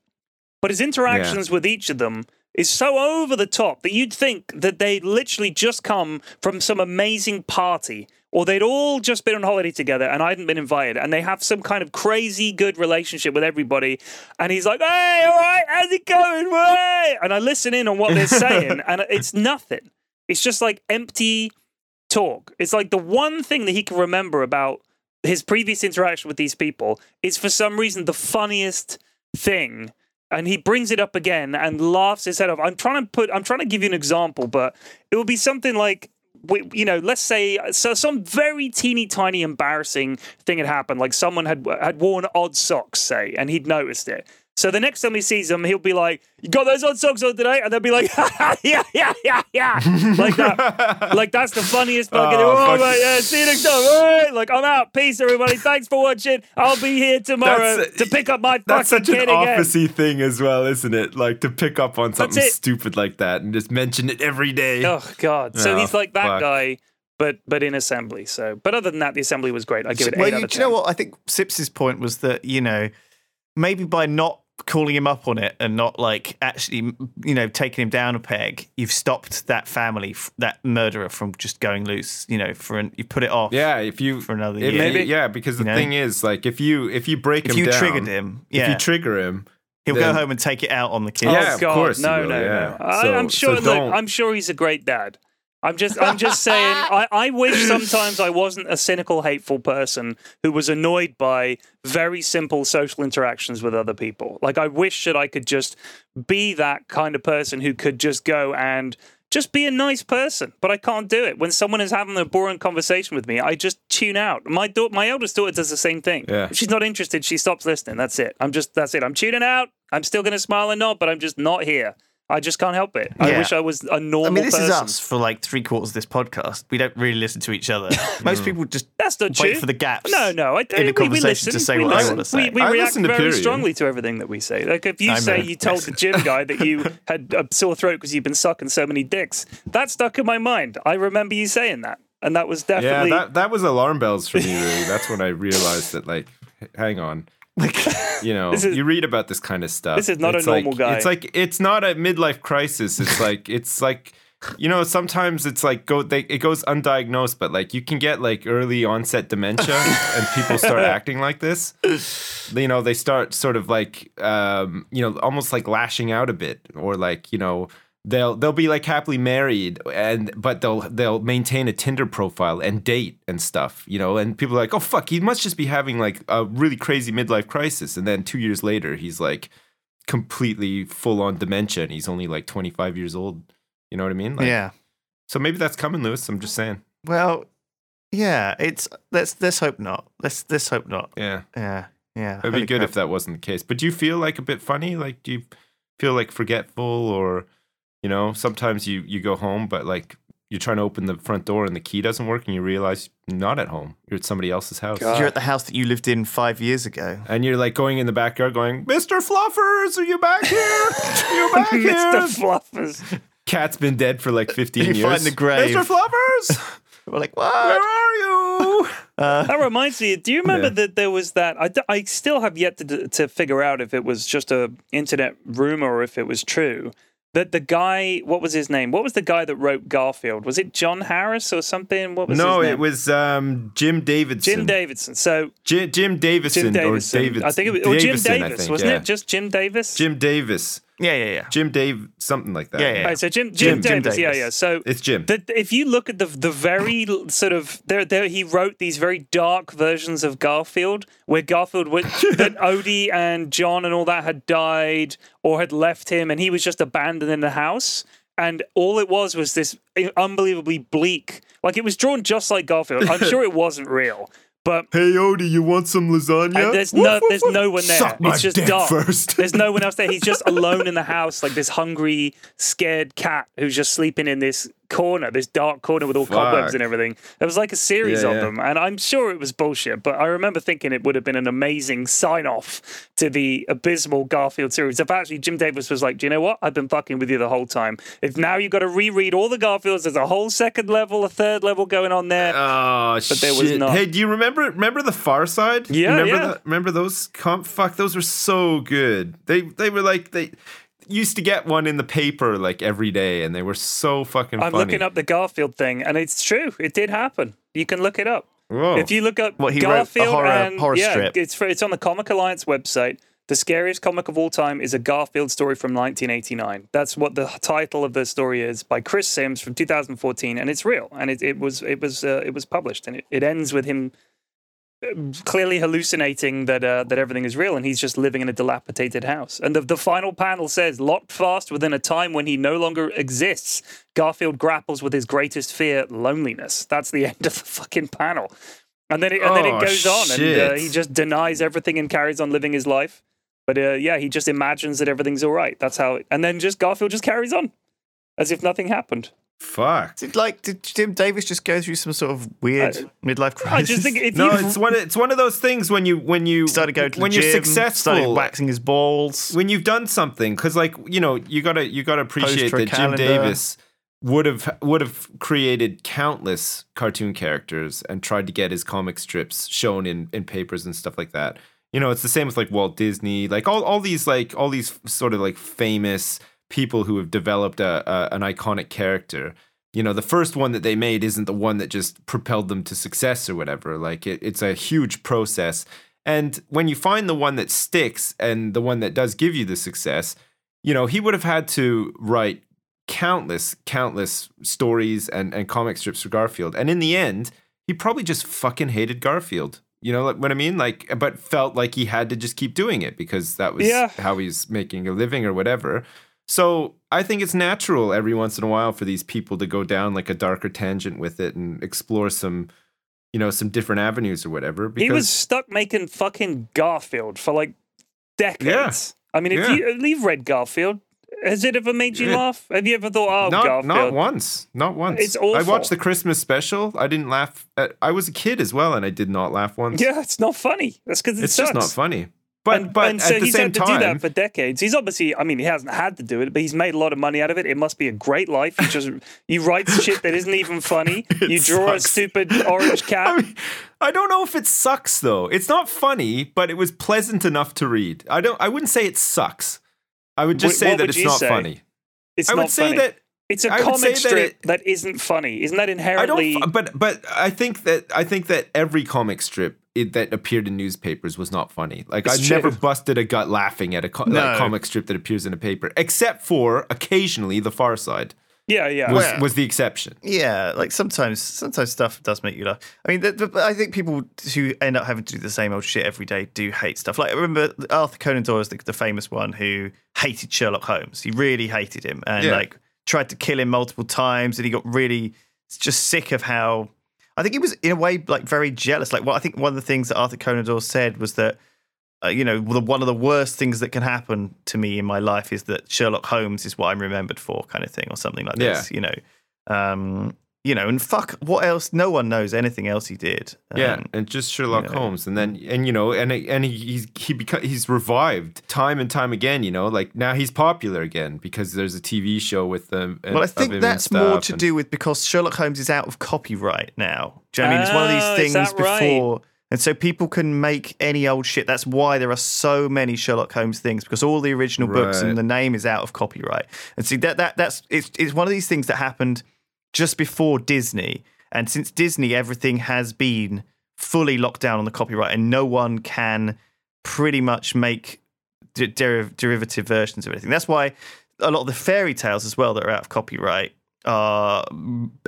but his interactions with each of them is so over the top that you'd think that they'd literally just come from some amazing party or they'd all just been on holiday together and I hadn't been invited and they have some kind of crazy good relationship with everybody and he's like hey all right how's it going? Hey?" and I listen in on what they're saying and it's nothing. It's just like empty talk. It's like the one thing that he can remember about his previous interaction with these people is for some reason the funniest thing and he brings it up again and laughs his head off. I'm trying to put, I'm trying to give you an example, but it would be something like, you know, let's say so some very teeny tiny embarrassing thing had happened, like someone had had worn odd socks, say, and he'd noticed it. So the next time he sees them, he'll be like, "You got those odd socks on today?" And they'll be like, "Yeah, yeah, yeah, yeah," like that. like that's the funniest fucking. Oh, Oh, fuck. yeah, see you next time. All right, like I'm out. Peace, everybody. Thanks for watching. I'll be here tomorrow That's- to pick up my That's such an officey thing as well, isn't it? Like to pick up on something stupid like that and just mention it every day. Oh God! So Oh, he's like that fuck. guy, but but in assembly. So, but other than that, the assembly was great. I give it well, eight you, out of do ten. you know what? I think Sips's point was that you know maybe by not calling him up on it and not like actually you know taking him down a peg, you've stopped that family, that murderer from just going loose. You know, for an, you put it off. Yeah, if you For another it year. Maybe. yeah, because the You know? thing is, like, if you if you break If him you down, triggered him, if you trigger him, He'll then- go home and take it out on the oh, kids. Yeah, oh of God, course no, will, no, yeah. no. I, So- I'm sure. so look, I'm sure he's a great dad. I'm just I'm just saying I, I wish sometimes I wasn't a cynical, hateful person who was annoyed by very simple social interactions with other people. Like I wish that I could just be that kind of person who could just go and just be a nice person, but I can't do it. When someone is having a boring conversation with me, I just tune out. My da- my eldest daughter does the same thing. Yeah. If she's not interested, she stops listening. That's it. I'm just that's it. I'm tuning out. I'm still going to smile and nod, but I'm just not here. I just can't help it. I Yeah. wish I was a normal I mean, this person. is us for like three quarters of this podcast. We don't really listen to each other. Most people just That's not wait true. for the gaps. No, no. I, in a we, we conversation listen. to say we what they listen. want to say. We, we I react listen to very period. strongly to everything that we say. Like if you I say know. you told the gym guy that you had a sore throat because you've been sucking so many dicks, that stuck in my mind. I remember you saying that, and that was Yeah, definitely. that that was alarm bells for me. Really, that's when I realized that. Like, h- hang on, Like, you know, is- you read about this kind of stuff. this is not a It's like- normal guy. It's like it's not a midlife crisis. It's like it's like. You know, sometimes it's like go they, it goes undiagnosed, but like you can get like early onset dementia, and people start acting like this. You know, they start sort of like um, you know, almost like lashing out a bit, or like you know, they'll they'll be like happily married and but they'll they'll maintain a Tinder profile and date and stuff, you know, and people are like, oh fuck, he must just be having like a really crazy midlife crisis, and then two years later he's like completely full on dementia, and he's only like twenty five years old. You know what I mean? Like, yeah. So maybe that's coming, Lewis. I'm just saying. Well, yeah. It's let's let's hope not. Let's let's hope not. Yeah, Yeah. Yeah. it'd be good crap. if that wasn't the case. But do you feel like a bit funny? Like, do you feel like forgetful, or you know, sometimes you you go home, but like you're trying to open the front door and the key doesn't work, and you realize you're not at home. You're at somebody else's house. God. You're at the house that you lived in five years ago. And you're like going in the backyard, going, "Mr. Fluffers, are you back here? You're back here, Mr. Fluffers. Cat's been dead for like 15 You years. find the grave. Mr. Fluffers, We're like, what? where are you? Uh, that reminds me. Do you remember Yeah. that there was that? I, I still have yet to to figure out if it was just a internet rumor or if it was true. That the guy, what was his name? What was the guy that wrote Garfield? Was it John Harris or something? What was No, his name? it was um, Jim Davidson. Jim Davidson. So Jim, Jim Davison Jim Davison. or David. I think it was or Jim Davis, think, wasn't yeah. it? Just Jim Davis. Jim Davis. Yeah, yeah, yeah. Jim Dave, something like that. Yeah, yeah. Right, so Jim Jim- Jim, Jim Davis, yeah, yeah. So It's Jim. the, if you look at the the very sort of there there he wrote these very dark versions of Garfield where Garfield would, that Odie and Jon and all that had died or had left him and he was just abandoned in the house and all it was was this eh, unbelievably bleak like it was drawn just like Garfield. I'm sure it wasn't real. But Hey Odie, you want some lasagna? there's Woof, no woof, there's woof. no one there. Suck it's just dark. first. There's no one else there. He's just alone in the house, like this hungry, scared cat who's just sleeping in this corner, this dark corner with all cobwebs and everything. There was like a series Yeah, of yeah. them, and I'm sure it was bullshit. But I remember thinking it would have been an amazing sign off to the abysmal Garfield series. If actually Jim Davis was like, "Do you know what? I've been fucking with you the whole time. If now you've got to reread all the Garfields, there's a whole second level, a third level going on there." Oh But there was shit! not. Hey, do you remember remember the Far Side? Yeah, remember yeah. that- remember those? Com- fuck, those were so good. They they were like they used to get one in the paper like every day, and they were so fucking. I'm funny. looking up the Garfield thing, and it's true. It did happen. You can look it up. Whoa. If you look up What, he wrote a Garfield horror- and horror yeah, strip? it's for, it's on the Comic Alliance website. The scariest comic of all time is a Garfield story from 1989. That's what the title of the story is by Chris Sims from 2014, and it's real. And it, it was it was uh, it was published, and it, it ends with him clearly hallucinating that uh, that everything is real, and he's just living in a dilapidated house. And the the final panel says, locked fast within a time when he no longer exists. Garfield grapples with his greatest fear, loneliness. That's the end of the fucking panel. And then it, and then Oh, it goes on, and uh, he just denies everything and carries on living his life. But uh, yeah, he just imagines that everything's all right. That's how. It, and then just Garfield just carries on, as if nothing happened. Fuck. Did like did Jim Davis just go through some sort of weird midlife crisis? I just think if No, you it's one. It's one of those things when you when you started going to when the you're gym, successful. started waxing his balls. when you've done something because like you know you gotta you gotta appreciate for a that jim davis would have would have created countless cartoon characters and tried to get his comic strips shown in in papers and stuff like that you know it's the same with like walt disney like all, all these like all these sort of like famous people who have developed a, a an iconic character you know the first one that they made isn't the one that just propelled them to success or whatever like it, it's a huge process and when you find the one that sticks and the one that does give you the success, you know, he would have had to write countless, countless stories and, and comic strips for Garfield. And in the end, he probably just fucking hated Garfield. You know like, what I mean? Like, but felt like he had to just keep doing it because that was Yeah. how he's making a living or whatever. So I think it's natural every once in a while for these people to go down like a darker tangent with it and explore some, you know, some different avenues or whatever. Because He was stuck making fucking Garfield for like decades. Yeah. I mean, if Yeah. you leave Red Garfield, has it ever made you Yeah. laugh? Have you ever thought, oh, not, Garfield? not once. Not once. It's awful. I watched the Christmas special. I didn't laugh. At, I was a kid as well, and I did not laugh once. Yeah, it's not funny. That's because it it's sucks. just not funny. But and, but and so at the he's same had to time, do that for decades. He's obviously, I mean, he hasn't had to do it, but he's made a lot of money out of it. It must be a great life. He just he writes shit that isn't even funny. you draw a stupid orange cat. I mean, I don't know if it sucks though. It's not funny, but it was pleasant enough to read. I don't. I wouldn't say it sucks. I would just Wh- say what that it's not say? funny. it's I not would say funny. that it's a I would say comic that strip it- that isn't funny. Isn't that I inherently? don't. But but I think that I think that every comic strip it, that appeared in newspapers was not funny. Like It's I never busted a gut laughing at a co- No. like, comic strip that appears in a paper, except for occasionally The Far Side yeah, yeah. was Well- was the exception. Yeah, like sometimes sometimes stuff does make you laugh. I mean, the, the, I think people who end up having to do the same old shit every day do hate stuff. Like I remember Arthur Conan Doyle was the, the famous one who hated Sherlock Holmes. He really hated him and Yeah. like tried to kill him multiple times, and he got really just sick of how. I think he was in a way like very jealous. Like, well, I think one of the things that Arthur Conan Doyle said was that. Uh, you know, the, one of the worst things that can happen to me in my life is that Sherlock Holmes is what I'm remembered for, kind of thing, or something like this. You know, um, you know, and fuck, what else? No one knows anything else he did. Yeah, Um, and just Sherlock you know. Holmes, and then and you know, and and he, he's he beca- he's revived time and time again. You know, like now he's popular again because there's a TV show with them. well, I think that's more to and- do with because Sherlock Holmes is out of copyright now. Do you know what I mean? It's one of Oh, these things that right? before. And so people can make any old shit. That's why there are so many Sherlock Holmes things because all the original books and the name is out of copyright. And see that that that's it's it's one of these things that happened just before Disney. And since Disney, everything has been fully locked down on the copyright, and no one can pretty much make de- deriv- derivative versions of anything. That's why a lot of the fairy tales as well that are out of copyright are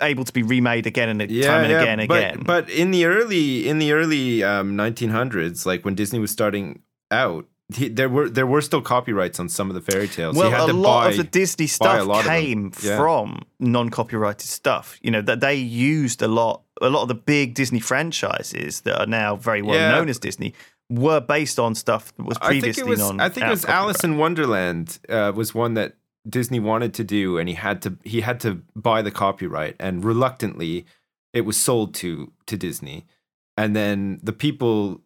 able to be remade again and time and again and but, again. But in the early in the early um, 1900s, like when Disney was starting out, he, there were there were still copyrights on some of the fairy tales. well, he had a lot buy, of the Disney stuff came Yeah. from non-copyrighted stuff. You know that they used a lot. A lot of the big Disney franchises that are now very well Yeah. known as Disney were based on stuff that was I think previously it was. non. I think it was. Alice in Wonderland uh, was one that Disney wanted to do, and he had to he had to buy the copyright, and reluctantly, it was sold to to Disney, and then the people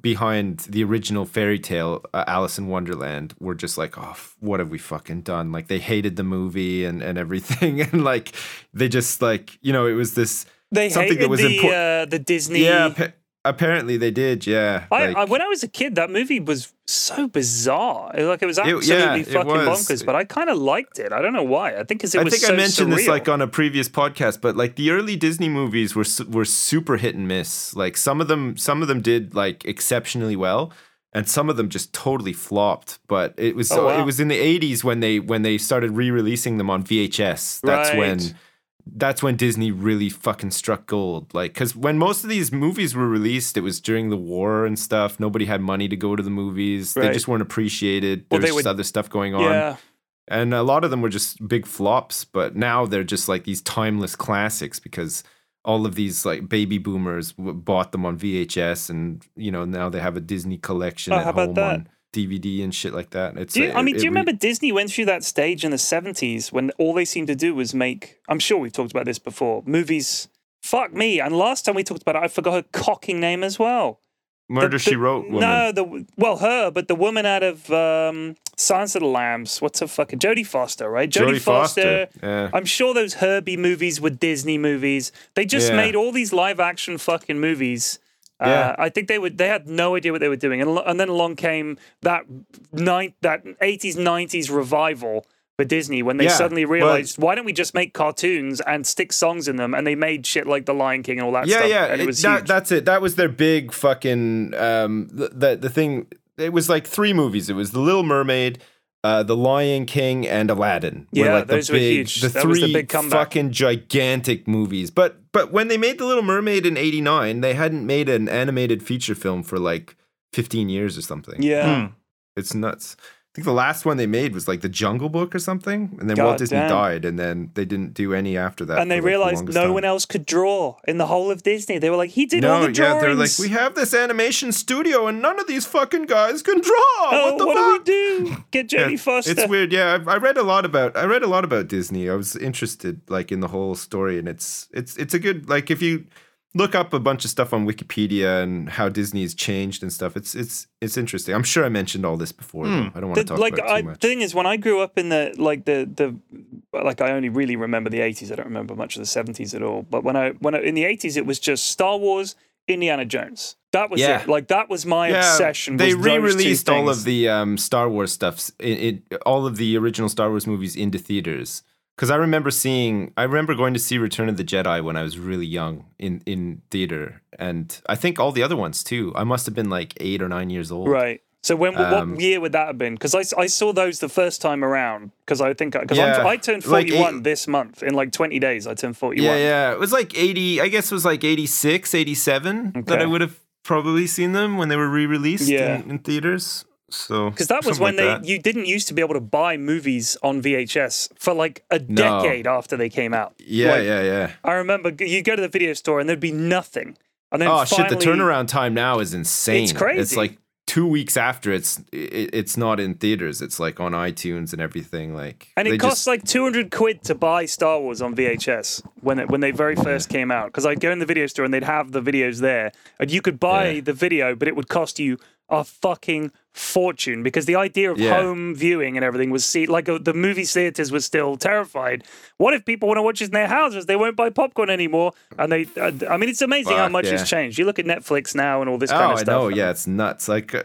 behind the original fairy tale uh, Alice in Wonderland were just like, oh, what have we fucking done? Like they hated the movie and and everything, and like they just like you know it was this They something that was the important. uh, the Disney. Yeah, appa- apparently they did. Yeah, I, like- I, when I was a kid, that movie was so bizarre. Like it was It- yeah, absolutely fucking was. bonkers. But I kind of liked it. I don't know why. I think because it I was think so I mentioned this like on a previous podcast, but like the early Disney movies were were super hit and miss. Like some of them, some of them did like exceptionally well, and some of them just totally flopped. But it was Oh, wow. it was in the '80s when they when they started re-releasing them on VHS. That's Right. when that's when Disney really fucking struck gold. Like, because when most of these movies were released, it was during the war and stuff. Nobody had money to go to the movies. They just weren't appreciated. Well, There was just would- other stuff going on yeah. and a lot of them were just big flops but now they're just like these timeless classics because all of these like baby boomers bought them on VHS and you know now they have a Disney collection Oh, at how about home that? on DVD and shit like that it's you, I mean, it do you re- remember Disney went through that stage in the 70s when all they seemed to do was make, I'm sure we've talked about this before, movies. Fuck me. And last time we talked about it, I forgot her cocking name as well. Murder The- She the- Wrote woman No, the well, her, but the woman out of um, Silence of the Lambs. What's her fucking Jodie Foster, right? Jodie Foster, yeah. I'm sure those Herbie movies were Disney movies. They just Yeah. made all these live action fucking movies. Uh, Yeah. I think they would. They had no idea what they were doing, and, and then along came that nine, that 80s 90s revival for Disney when they Yeah, suddenly realized why don't we just make cartoons and stick songs in them? And they made shit like The Lion King and all that yeah stuff. yeah and it that, that's it that was their big fucking um the, the the thing it was like three movies it was The Little Mermaid uh, The Lion King, and Aladdin. were, Yeah, like the those were big, huge. The That three was the big comeback. fucking gigantic movies. But but when they made The Little Mermaid in '89, they hadn't made an animated feature film for like 15 years or something. Yeah. Hmm. It's nuts. I think the last one they made was like The Jungle Book or something, and then God Walt Disney damn. died, and then they didn't do any after that. and they like, realized longest no time. one else could draw in the whole of Disney. They were like, he did all No, the yeah, drawings. they're like, we have this animation studio, and none of these fucking guys can draw. Oh, what the what fuck? do we do? Get Jodie Yeah, Foster. It's weird. Yeah, I, I read a lot about. I read a lot about Disney. I was interested, like, in the whole story, and it's it's it's a good like if you look up a bunch of stuff on Wikipedia and how Disney has changed and stuff. It's it's it's interesting. I'm sure I mentioned all this before. though. I don't want to talk like about it I, too much. the thing is when I grew up in the like the the like I only really remember the 80s I don't remember much of the 70s at all but when I when I, in the 80s it was just Star Wars Indiana Jones that was Yeah. it like that was my obsession They was those two re-released all of the um, Star Wars stuffs, in, in, all of the original Star Wars movies into theaters. Because I remember seeing, I remember going to see Return of the Jedi when I was really young in in theater, and I think all the other ones too. I must have been like eight or nine years old. right so when Um, what year would that have been because I, I saw those the first time around because I think because Yeah, I turned 41 eight- this month in like 20 days I turned 41 Yeah, yeah. It was like 80, I guess it was like 86, 87 that I would have probably seen them when they were re released Yeah. in, in theaters. So, Because that was when like they that. you didn't used to be able to buy movies on VHS for like a No. decade after they came out. Yeah, Like, yeah, yeah. I remember you go to the video store and there'd be nothing. And then Oh shit! The turnaround time now is insane. It's crazy. It's like two weeks after it's it, it's not in theaters. It's like on iTunes and everything. Like And it costs just- like 200 quid to buy Star Wars on VHS when it, when they very first came out. Because I'd go in the video store and they'd have the videos there. And you could buy Yeah. the video, but it would cost you a fucking fortune because the idea of Yeah. home viewing and everything was see like uh, the movie theaters was still terrified. What if people want to watch this in their houses? They won't buy popcorn anymore. And they, uh, I mean, it's amazing how much yeah. has changed. You look at Netflix now and all this Oh, kind of I stuff. know. Yeah, it's nuts. Like, uh,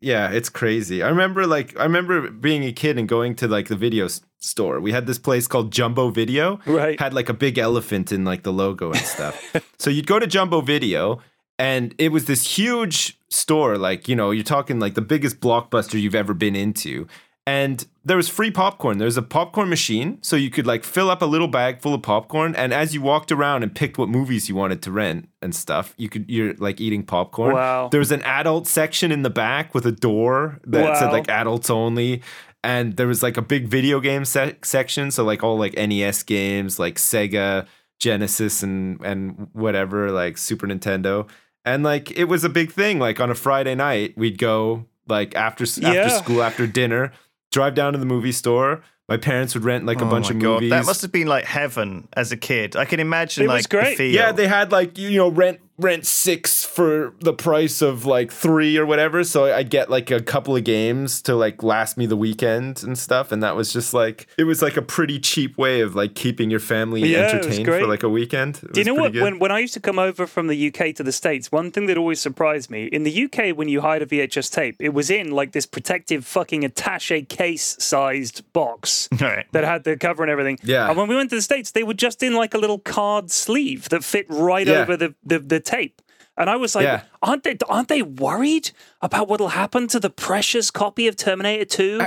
yeah, it's crazy. I remember, like, I remember being a kid and going to like the video store. We had this place called Jumbo Video. Right. Had like a big elephant in like the logo and stuff. so you'd go to Jumbo Video, and it was this huge store. Like, you know, you're talking like the biggest blockbuster you've ever been into. And there was free popcorn. There was a popcorn machine, so you could like fill up a little bag full of popcorn. And as you walked around and picked what movies you wanted to rent and stuff, you could you're like eating popcorn. Wow. There was an adult section in the back with a door that said like adults only. And there was like a big video game sec- section, so like all like NES games, like Sega, Genesis, and and whatever, like Super Nintendo. And like it was a big thing. Like on a Friday night, we'd go like after s- Yeah. after school, after dinner, drive down to the movie store. My parents would rent like a Oh bunch my of God, movies. That must have been like heaven as a kid. I can imagine It was like the great. feel. Yeah, they had like you know rent rent six for the price of like three or whatever. So I'd get like a couple of games to like last me the weekend and stuff. And that was just like it was like a pretty cheap way of like keeping your family Yeah, entertained for like a weekend. It Do you know what? good. When, when I used to come over from the UK to the States, one thing that always surprised me in the UK, when you hired a VHS tape, it was in like this protective fucking attache case sized box Right. that had the cover and everything. Yeah. And when we went to the States, they were just in like a little card sleeve that fit right Yeah. over the, the, the tape. And I was like, Yeah. Aren't they aren't they worried about what'll happen to the precious copy of Terminator 2?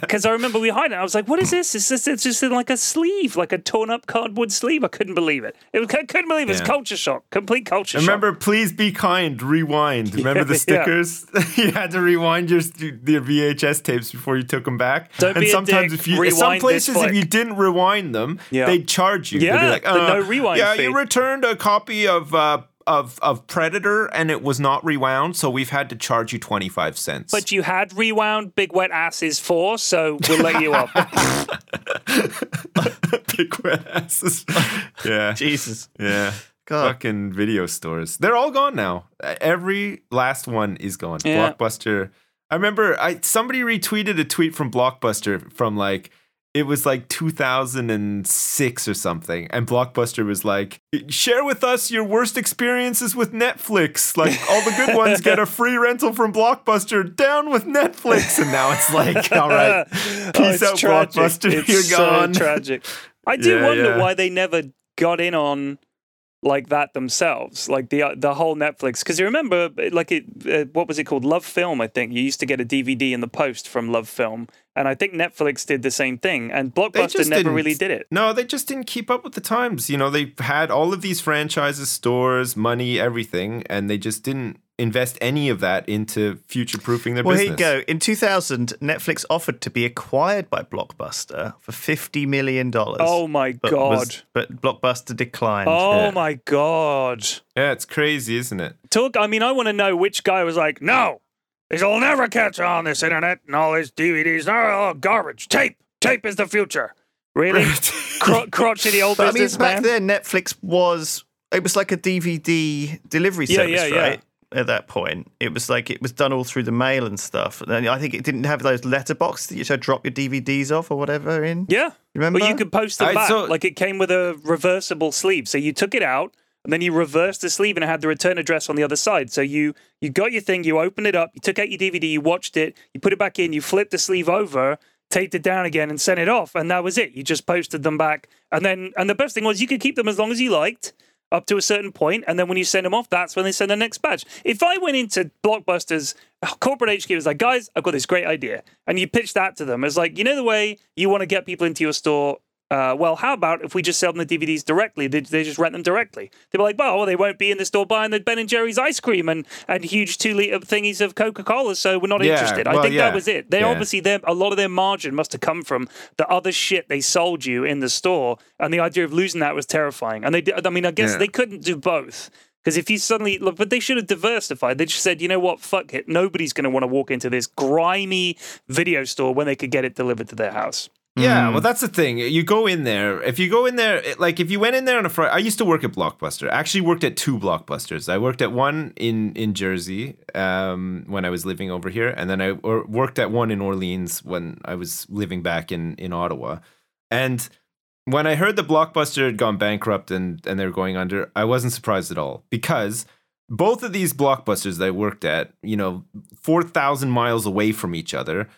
Because I remember we hid it. I was like, what is this? It's just, it's just in like a sleeve, like a torn up cardboard sleeve. I couldn't believe it. it was, I couldn't believe it. Yeah. culture shock, complete culture Remember, shock. Remember, please be kind. Rewind. Remember the Yeah. stickers? you had to rewind your your VHS tapes before you took them back. Don't and be a sometimes dick. if you some Rewind this places if you didn't rewind them, Yeah. they'd charge you. They'd be Yeah, like, the uh, no rewind Yeah, fee. you returned a copy of. Uh, of, of Predator and it was not rewound, so we've had to charge you twenty five cents. But you had rewound Big Wet Asses 4, so we'll let you off. big wet asses. yeah, Jesus. yeah. God. Fucking video stores. They're all gone now. Every last one is gone. Yeah. Blockbuster. I remember I somebody retweeted a tweet from Blockbuster from like it was like 2006 or something and Blockbuster was like share with us your worst experiences with Netflix. Like all the good ones get a free rental from Blockbuster. Down with Netflix and now it's like all right. Oh, Peace it's out tragic. Blockbuster. It's You're so gone. tragic. I do Yeah, wonder yeah. why they never got in on like that themselves, like the the whole Netflix. Because you remember, like it, uh, what was it called? Love Film, I think. You used to get a DVD in the post from Love Film, and I think Netflix did the same thing. And Blockbuster never really did it. No, they just didn't keep up with the times. You know, they had all of these franchises, stores, money, everything, and they just didn't invest any of that into future proofing their Well, business. Well, here you go. In 2000, Netflix offered to be acquired by Blockbuster for $50 million. Oh my but god! was- but Blockbuster declined. oh yeah. my god! Yeah, it's crazy, isn't it? Talk. I mean, I want to know which guy was like, no, this will never catch on this internet and all these DVDs. They're all garbage. Tape. Tape is the future. Really? Cro- crotchety old But I mean, businessman. back then, Netflix was it was like a DVD delivery Yeah, service, yeah, yeah. right? At that point, it was like it was done all through the mail and stuff. And I think it didn't have those letterboxes that you should drop your DVDs off or whatever in. Yeah. Remember? Well, you could post them I back. saw- Like it came with a reversible sleeve. So you took it out and then you reversed the sleeve and it had the return address on the other side. So you you got your thing, you opened it up, you took out your DVD, you watched it, you put it back in, you flipped the sleeve over, taped it down again and sent it off. And that was it. You just posted them back. And then and the best thing was you could keep them as long as you liked. Up to a certain point, and then when you send them off, that's when they send the next batch. If I went into Blockbuster's uh, corporate HQ, was like, guys, I've got this great idea, and you pitch that to them as like, you know, the way you want to get people into your store. Uh, well, how about if we just sell them the DVDs directly? They, they just rent them directly. They'd be like, well, they won't be in the store buying the Ben and Jerry's ice cream and, and huge two liter thingies of Coca Cola, so we're not Yeah, interested. I think yeah. that was it. They Yeah. obviously, their, a lot of their margin must have come from the other shit they sold you in the store, and the idea of losing that was terrifying. And they, I mean, I guess they couldn't do both. Because if you suddenly look, but they should have diversified. They just said, you know what, fuck it. Nobody's going to want to walk into this grimy video store when they could get it delivered to their house. Yeah, well, that's the thing. You go in there. If you go in there, it- like if you went in there on a Friday, I used to work at Blockbuster. I actually worked at two Blockbusters. I worked at one in in Jersey um, when I was living over here, and then I or worked at one in Orleans when I was living back in in Ottawa. And when I heard the Blockbuster had gone bankrupt and and they were going under, I wasn't surprised at all because both of these blockbusters that I worked at, you know, four thousand miles away from each other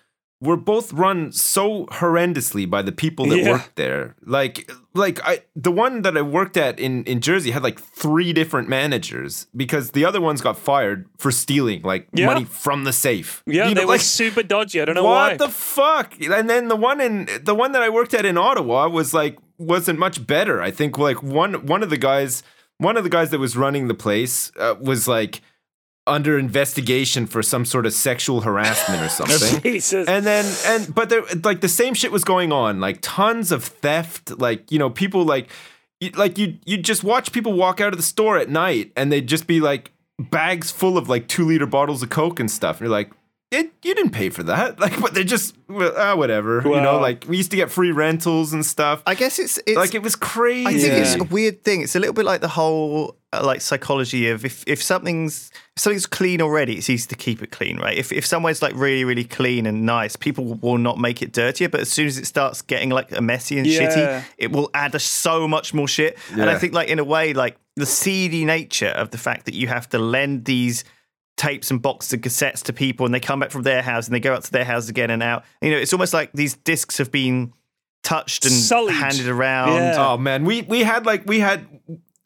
were both run so horrendously by the people that Yeah. worked there. Like like I the one that I worked at in in Jersey had like three different managers because the other ones got fired for stealing like Yeah. money from the safe. Yeah, You know, they were like, super dodgy. I don't know what why. What the fuck? And then the one in the one that I worked at in Ottawa was like wasn't much better. I think like one one of the guys one of the guys that was running the place uh, was like under investigation for some sort of sexual harassment or something. Jesus. And then and but there like the same shit was going on, like tons of theft, like you know people like you, like you you just watch people walk out of the store at night and they'd just be like bags full of like two liter bottles of coke and stuff. And you're like, it, you didn't pay for that, like, but they're just well, ah, whatever, you know. Like we used to get free rentals and stuff. I guess it's, it's like it was crazy. I think it's a weird thing. It's a little bit like the whole uh, like psychology of if, if something's if something's clean already, it's easy to keep it clean, right? If if somewhere's like really really clean and nice, people will not make it dirtier. But as soon as it starts getting like a messy and Yeah. shitty, it will add a, so much more shit. And I think like in a way, like the seedy nature of the fact that you have to lend these tapes and boxes and cassettes to people and they come back from their house and they go out to their house again and out. You know, it's almost like these discs have been touched and Sullied. handed around. Yeah. Oh man, we we had like we had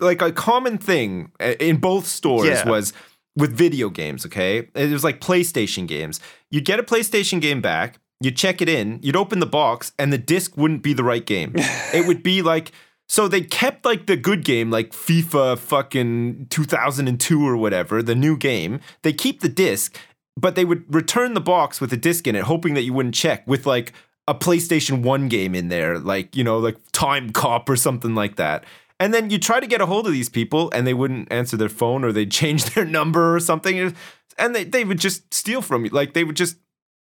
like a common thing uh, in both stores Yeah. was with video games. Okay, it was like PlayStation games. You'd get a PlayStation game back. You'd check it in. You'd open the box, and the disc wouldn't be the right game. it would be like. So they kept like the good game, like FIFA fucking 2002 or whatever, the new game. They keep the disc, but they would return the box with a disc in it, hoping that you wouldn't check with like a PlayStation 1 game in there, like, you know, like Time Cop or something like that. And then you try to get a hold of these people and they wouldn't answer their phone or they'd change their number or something. And they, they would just steal from you. Like they would just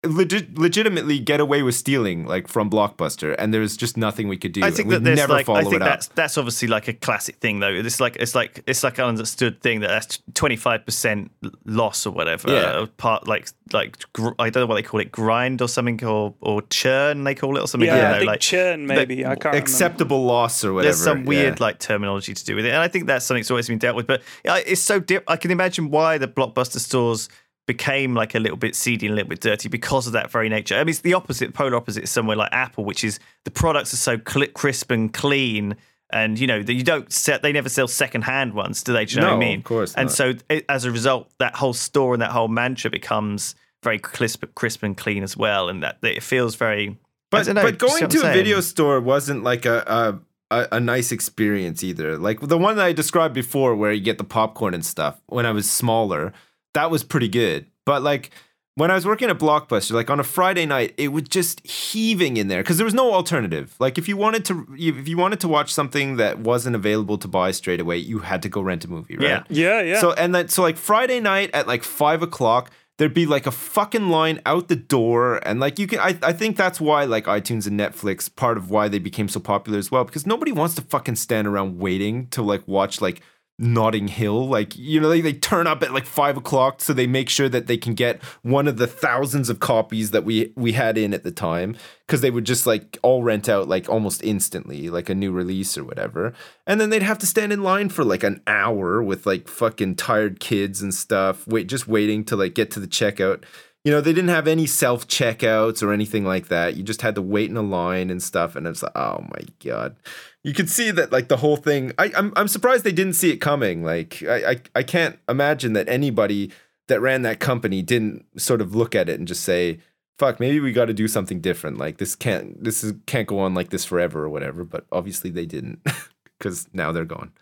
legit, legitimately get away with stealing like from Blockbuster. And there's just nothing we could do. I think We'd that there's never like follow I think it up. that's that's obviously like a classic thing though. It's like it's like it's like an understood thing that that's twenty five percent loss or whatever. Yeah. Uh, part like like gr- I don't know what they call it, grind or something or or churn they call it or something. yeah, I don't I think like churn maybe. I can't Acceptable loss or whatever. there's some weird yeah. like terminology to do with it, and I think that's something that's always been dealt with. But it's so dip. I can imagine why the blockbuster stores became like a little bit seedy and a little bit dirty because of that very nature. I mean, it's the opposite, polar opposite, somewhere like Apple, which is the products are so crisp and clean. And you know that you don't set. They never sell secondhand ones, do they? Do you know what I No, mean? of course And not. so it, as a result, that whole store and that whole mantra becomes very crisp, crisp and clean as well, and that, that it feels very. But know, but going to a saying? video store wasn't like a, a a a nice experience either. Like the one that I described before, where you get the popcorn and stuff. When I was smaller, that was pretty good. But like when I was working at Blockbuster, like on a Friday night, it was just heaving in there because there was no alternative. Like if you wanted to, if you wanted to watch something that wasn't available to buy straight away, you had to go rent a movie, right? Yeah. Yeah, yeah. So and then so like Friday night at like five o'clock, there'd be like a fucking line out the door, and like you can. I I think that's why like iTunes and Netflix part of why they became so popular as well because nobody wants to fucking stand around waiting to like watch like. Notting Hill, like you know, they, they turn up at like five o'clock, so they make sure that they can get one of the thousands of copies that we we had in at the time, because they would just like all rent out like almost instantly, like a new release or whatever, and then they'd have to stand in line for like an hour with like fucking tired kids and stuff, wait, just waiting to like get to the checkout. You know, they didn't have any self checkouts or anything like that. You just had to wait in a line and stuff, and it's like, oh my god you could see that like the whole thing I, I'm I'm surprised they didn't see it coming. Like I, I I can't imagine that anybody that ran that company didn't sort of look at it and just say, fuck, maybe we gotta do something different. Like this can't this is can't go on like this forever or whatever. But obviously they didn't. Because now they're gone.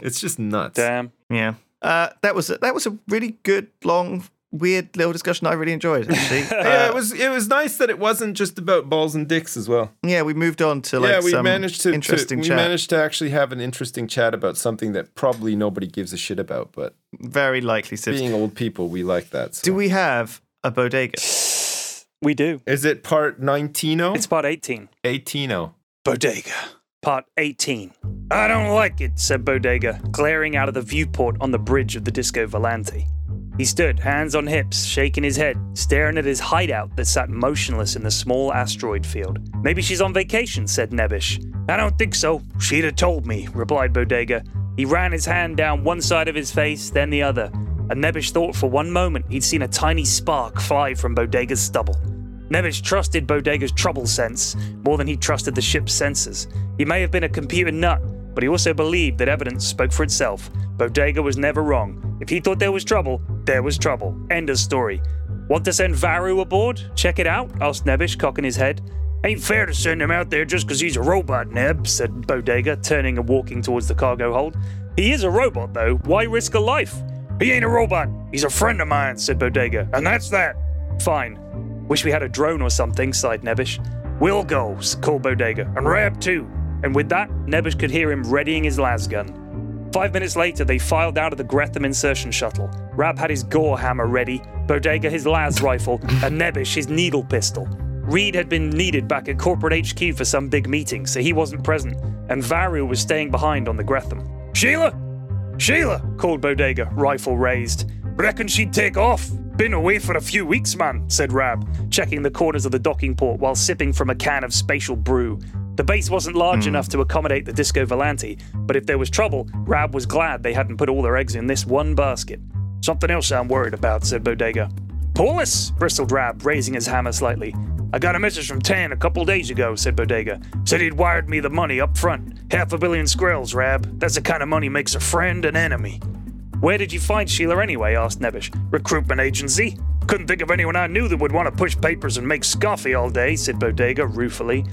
It's just nuts. Damn. Yeah. Uh, that was a, that was a really good, long, weird little discussion I really enjoyed. Actually, Yeah, Uh, it was it was nice that it wasn't just about balls and dicks as well. yeah. We moved on to like yeah, we some managed to, to interesting we managed to actually have an interesting chat about something that probably nobody gives a shit about, but Very likely. Sips. being old people, we like that. So. Do we have a bodega? We do. Is it part 19 It's part 18. 18 Bodega. Part 18. I don't like it, said Bodega, glaring out of the viewport on the bridge of the Disco Volante. He stood, hands on hips, shaking his head, staring at his hideout that sat motionless in the small asteroid field. Maybe she's on vacation, said Nebish. I don't think so. She'd have told me, replied Bodega. He ran his hand down one side of his face, then the other. And Nebish thought for one moment he'd seen a tiny spark fly from Bodega's stubble. Nebish trusted Bodega's trouble sense more than he trusted the ship's sensors. He may have been a computer nut, but he also believed that evidence spoke for itself. Bodega was never wrong. If he thought there was trouble, there was trouble. End of story. Want to send Varu aboard? Check it out? asked Nebish, cocking his head. Ain't fair to send him out there just 'cause he's a robot, Neb, said Bodega, turning and walking towards the cargo hold. He is a robot, though. Why risk a life? He ain't a robot. He's a friend of mine, said Bodega, and that's that. Fine. Wish we had a drone or something, sighed Nebish. We'll go, called Bodega, and Rab too. And with that, Nebish could hear him readying his las gun. Five minutes later, they filed out of the Gretham insertion shuttle. Rab had his gore hammer ready, Bodega his las rifle, and Nebish his needle pistol. Reed had been needed back at corporate HQ for some big meeting, so he wasn't present, and Varu was staying behind on the Gretham. Sheila! Sheila! called Bodega, rifle raised. Reckon she'd take off. Been away for a few weeks, man, said Rab, checking the corners of the docking port while sipping from a can of spatial brew. The base wasn't large hmm. enough to accommodate the Disco Volante, but if there was trouble, Rab was glad they hadn't put all their eggs in this one basket. Something else I'm worried about, said Bodega. Paulus, bristled Rab, raising his hammer slightly. I got a message from Tan a couple days ago, said Bodega. Said he'd wired me the money up front. Half a billion skrills, Rab. That's the kind of money makes a friend an enemy. Where did you find Sheila anyway? asked Nebish. Recruitment agency. Couldn't think of anyone I knew that would want to push papers and make scoffy all day, said Bodega ruefully.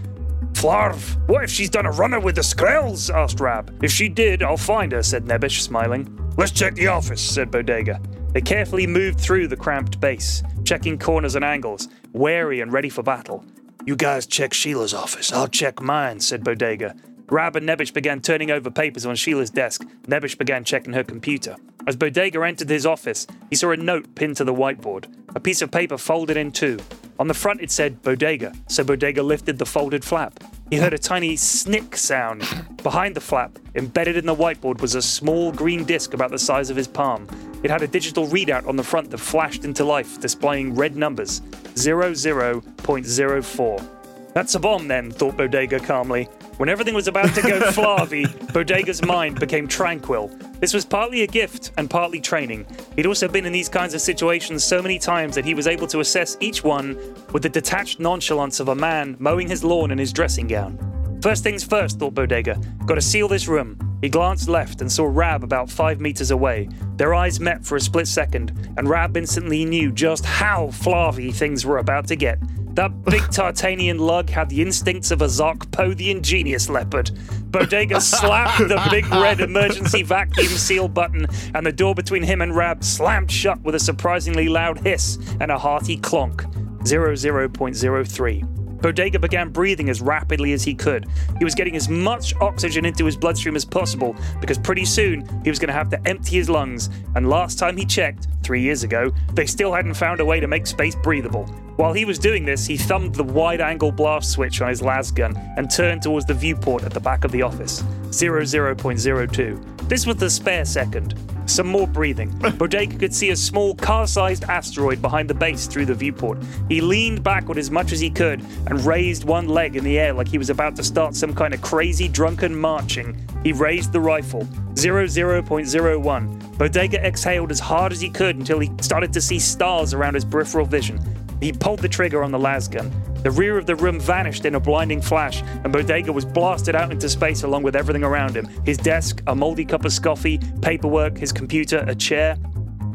Flarv, what if she's done a runner with the Skrells? asked Rab. If she did, I'll find her, said Nebish, smiling. Let's check the office, said Bodega. They carefully moved through the cramped base, checking corners and angles, wary and ready for battle. You guys check Sheila's office. I'll check mine, said Bodega. Rab and Nebish began turning over papers on Sheila's desk. Nebish began checking her computer. As Bodega entered his office, he saw a note pinned to the whiteboard, a piece of paper folded in two. On the front it said Bodega, so Bodega lifted the folded flap. He heard a tiny snick sound. Behind the flap, embedded in the whiteboard, was a small green disc about the size of his palm. It had a digital readout on the front that flashed into life, displaying red numbers 00.04. That's a bomb, then, thought Bodega calmly. When everything was about to go flavy, Bodega's mind became tranquil. This was partly a gift and partly training. He'd also been in these kinds of situations so many times that he was able to assess each one with the detached nonchalance of a man mowing his lawn in his dressing gown. First things first, thought Bodega. Gotta seal this room. He glanced left and saw Rab about five meters away. Their eyes met for a split second, and Rab instantly knew just how flavy things were about to get. That big Tartanian lug had the instincts of a Zarkpo the ingenious leopard. Bodega slapped the big red emergency vacuum seal button, and the door between him and Rab slammed shut with a surprisingly loud hiss and a hearty clonk. 00.03. Bodega began breathing as rapidly as he could. He was getting as much oxygen into his bloodstream as possible because pretty soon he was going to have to empty his lungs. And last time he checked, three years ago, they still hadn't found a way to make space breathable. While he was doing this, he thumbed the wide angle blast switch on his las gun and turned towards the viewport at the back of the office. 00.02. This was the spare second. Some more breathing. Bodega could see a small car sized asteroid behind the base through the viewport. He leaned backward as much as he could and raised one leg in the air like he was about to start some kind of crazy drunken marching. He raised the rifle. 00.01. Bodega exhaled as hard as he could until he started to see stars around his peripheral vision. He pulled the trigger on the lasgun. The rear of the room vanished in a blinding flash, and Bodega was blasted out into space along with everything around him his desk, a moldy cup of coffee, paperwork, his computer, a chair.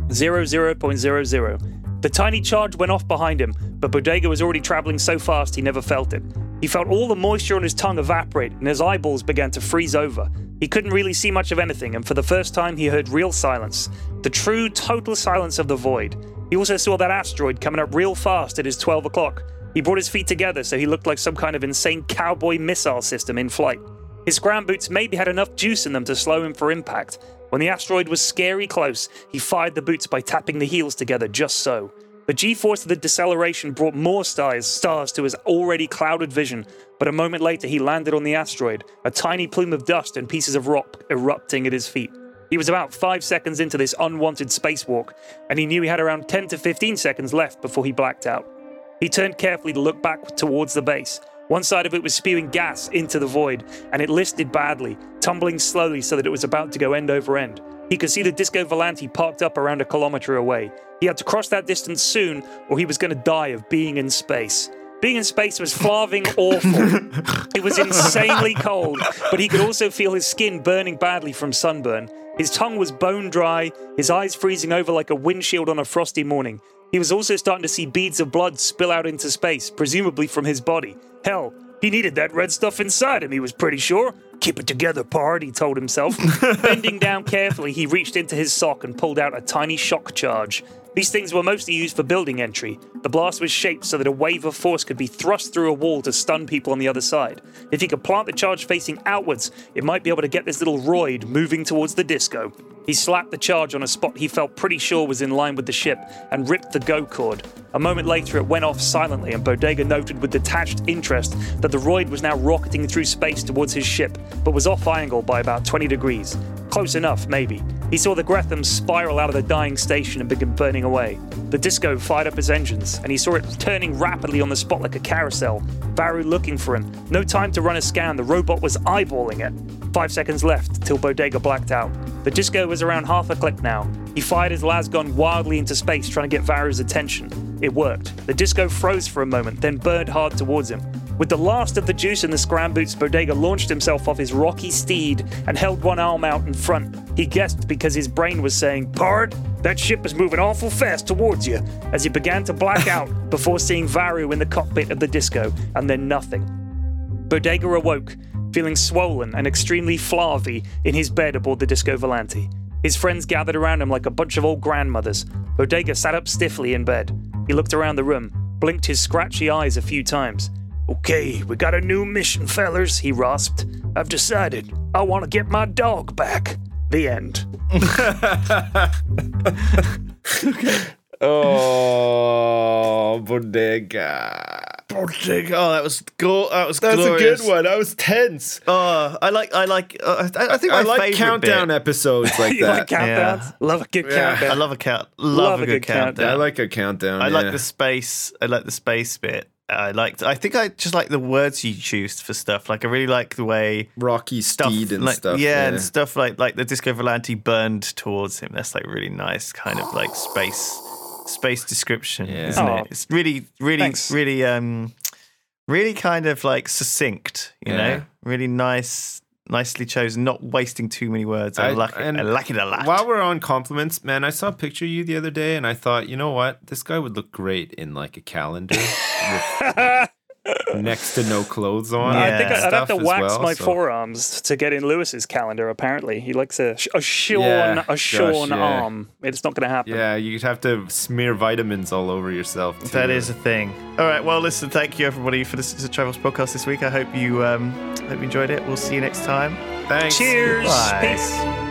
00.00. The tiny charge went off behind him, but Bodega was already traveling so fast he never felt it. He felt all the moisture on his tongue evaporate, and his eyeballs began to freeze over. He couldn't really see much of anything, and for the first time, he heard real silence the true, total silence of the void. He also saw that asteroid coming up real fast at his 12 o'clock. He brought his feet together so he looked like some kind of insane cowboy missile system in flight. His ground boots maybe had enough juice in them to slow him for impact. When the asteroid was scary close, he fired the boots by tapping the heels together just so. The G force of the deceleration brought more stars, stars to his already clouded vision, but a moment later he landed on the asteroid, a tiny plume of dust and pieces of rock erupting at his feet. He was about five seconds into this unwanted spacewalk, and he knew he had around 10 to 15 seconds left before he blacked out. He turned carefully to look back towards the base. One side of it was spewing gas into the void, and it listed badly, tumbling slowly so that it was about to go end over end. He could see the Disco Volante parked up around a kilometer away. He had to cross that distance soon, or he was going to die of being in space. Being in space was flarving awful. it was insanely cold, but he could also feel his skin burning badly from sunburn. His tongue was bone dry, his eyes freezing over like a windshield on a frosty morning. He was also starting to see beads of blood spill out into space, presumably from his body. Hell, he needed that red stuff inside him, he was pretty sure. Keep it together, Pard, he told himself. Bending down carefully, he reached into his sock and pulled out a tiny shock charge. These things were mostly used for building entry. The blast was shaped so that a wave of force could be thrust through a wall to stun people on the other side. If he could plant the charge facing outwards, it might be able to get this little roid moving towards the disco. He slapped the charge on a spot he felt pretty sure was in line with the ship and ripped the go cord. A moment later, it went off silently, and Bodega noted with detached interest that the roid was now rocketing through space towards his ship, but was off angle by about 20 degrees. Close enough, maybe. He saw the Gretham spiral out of the dying station and begin burning away. The disco fired up his engines, and he saw it turning rapidly on the spot like a carousel. Varu looking for him. No time to run a scan, the robot was eyeballing it. Five seconds left till Bodega blacked out. The disco was around half a click now. He fired his las gun wildly into space, trying to get Varu's attention. It worked. The disco froze for a moment, then burned hard towards him. With the last of the juice in the scram boots, Bodega launched himself off his rocky steed and held one arm out in front. He guessed because his brain was saying, Pard, that ship is moving awful fast towards you, as he began to black out before seeing Varu in the cockpit of the disco, and then nothing. Bodega awoke, feeling swollen and extremely flavy in his bed aboard the Disco Volante. His friends gathered around him like a bunch of old grandmothers. Bodega sat up stiffly in bed. He looked around the room, blinked his scratchy eyes a few times. Okay, we got a new mission, fellers, he rasped. I've decided I want to get my dog back. The end. Oh, bodega. Bodega. Oh, that was go- that was That's glorious. a good one. I was tense. Oh, I like I like uh, I, I think I like countdown bit- episodes like you like that. countdowns? Love a good Yeah. countdown. I love a count. Love, a good, countdown. I like a countdown. I like the space. I like the space bit. I liked. I think I just like the words you choose for stuff. Like I really like the way Rocky stuff, Steed and like, stuff. Yeah, and stuff like like the Disco Volante burned towards him. That's like really nice, kind of like space space description, Yeah. isn't Aw. it? It's really, really, Thanks. really um really kind of like succinct, you Yeah. know, really nice, nicely chosen, not wasting too many words. I, I- like it. I like it a lot. While we're on compliments, man, I saw a picture of you the other day, and I thought, you know what, this guy would look great in like a calendar with next to no clothes on. Yeah. I think I'd have to wax well, my so- forearms to get in Lewis's calendar. Apparently, he likes a a shorn Yeah, a shorn gosh, yeah. arm. It's not going to happen. Yeah, you'd have to smear vitamins all over yourself. Too. That is a thing. All right. Well, listen. Thank you everybody for listening to the Triforce podcast this week. I hope you um, hope you enjoyed it. We'll see you next time. Thanks. Cheers. Bye. Peace.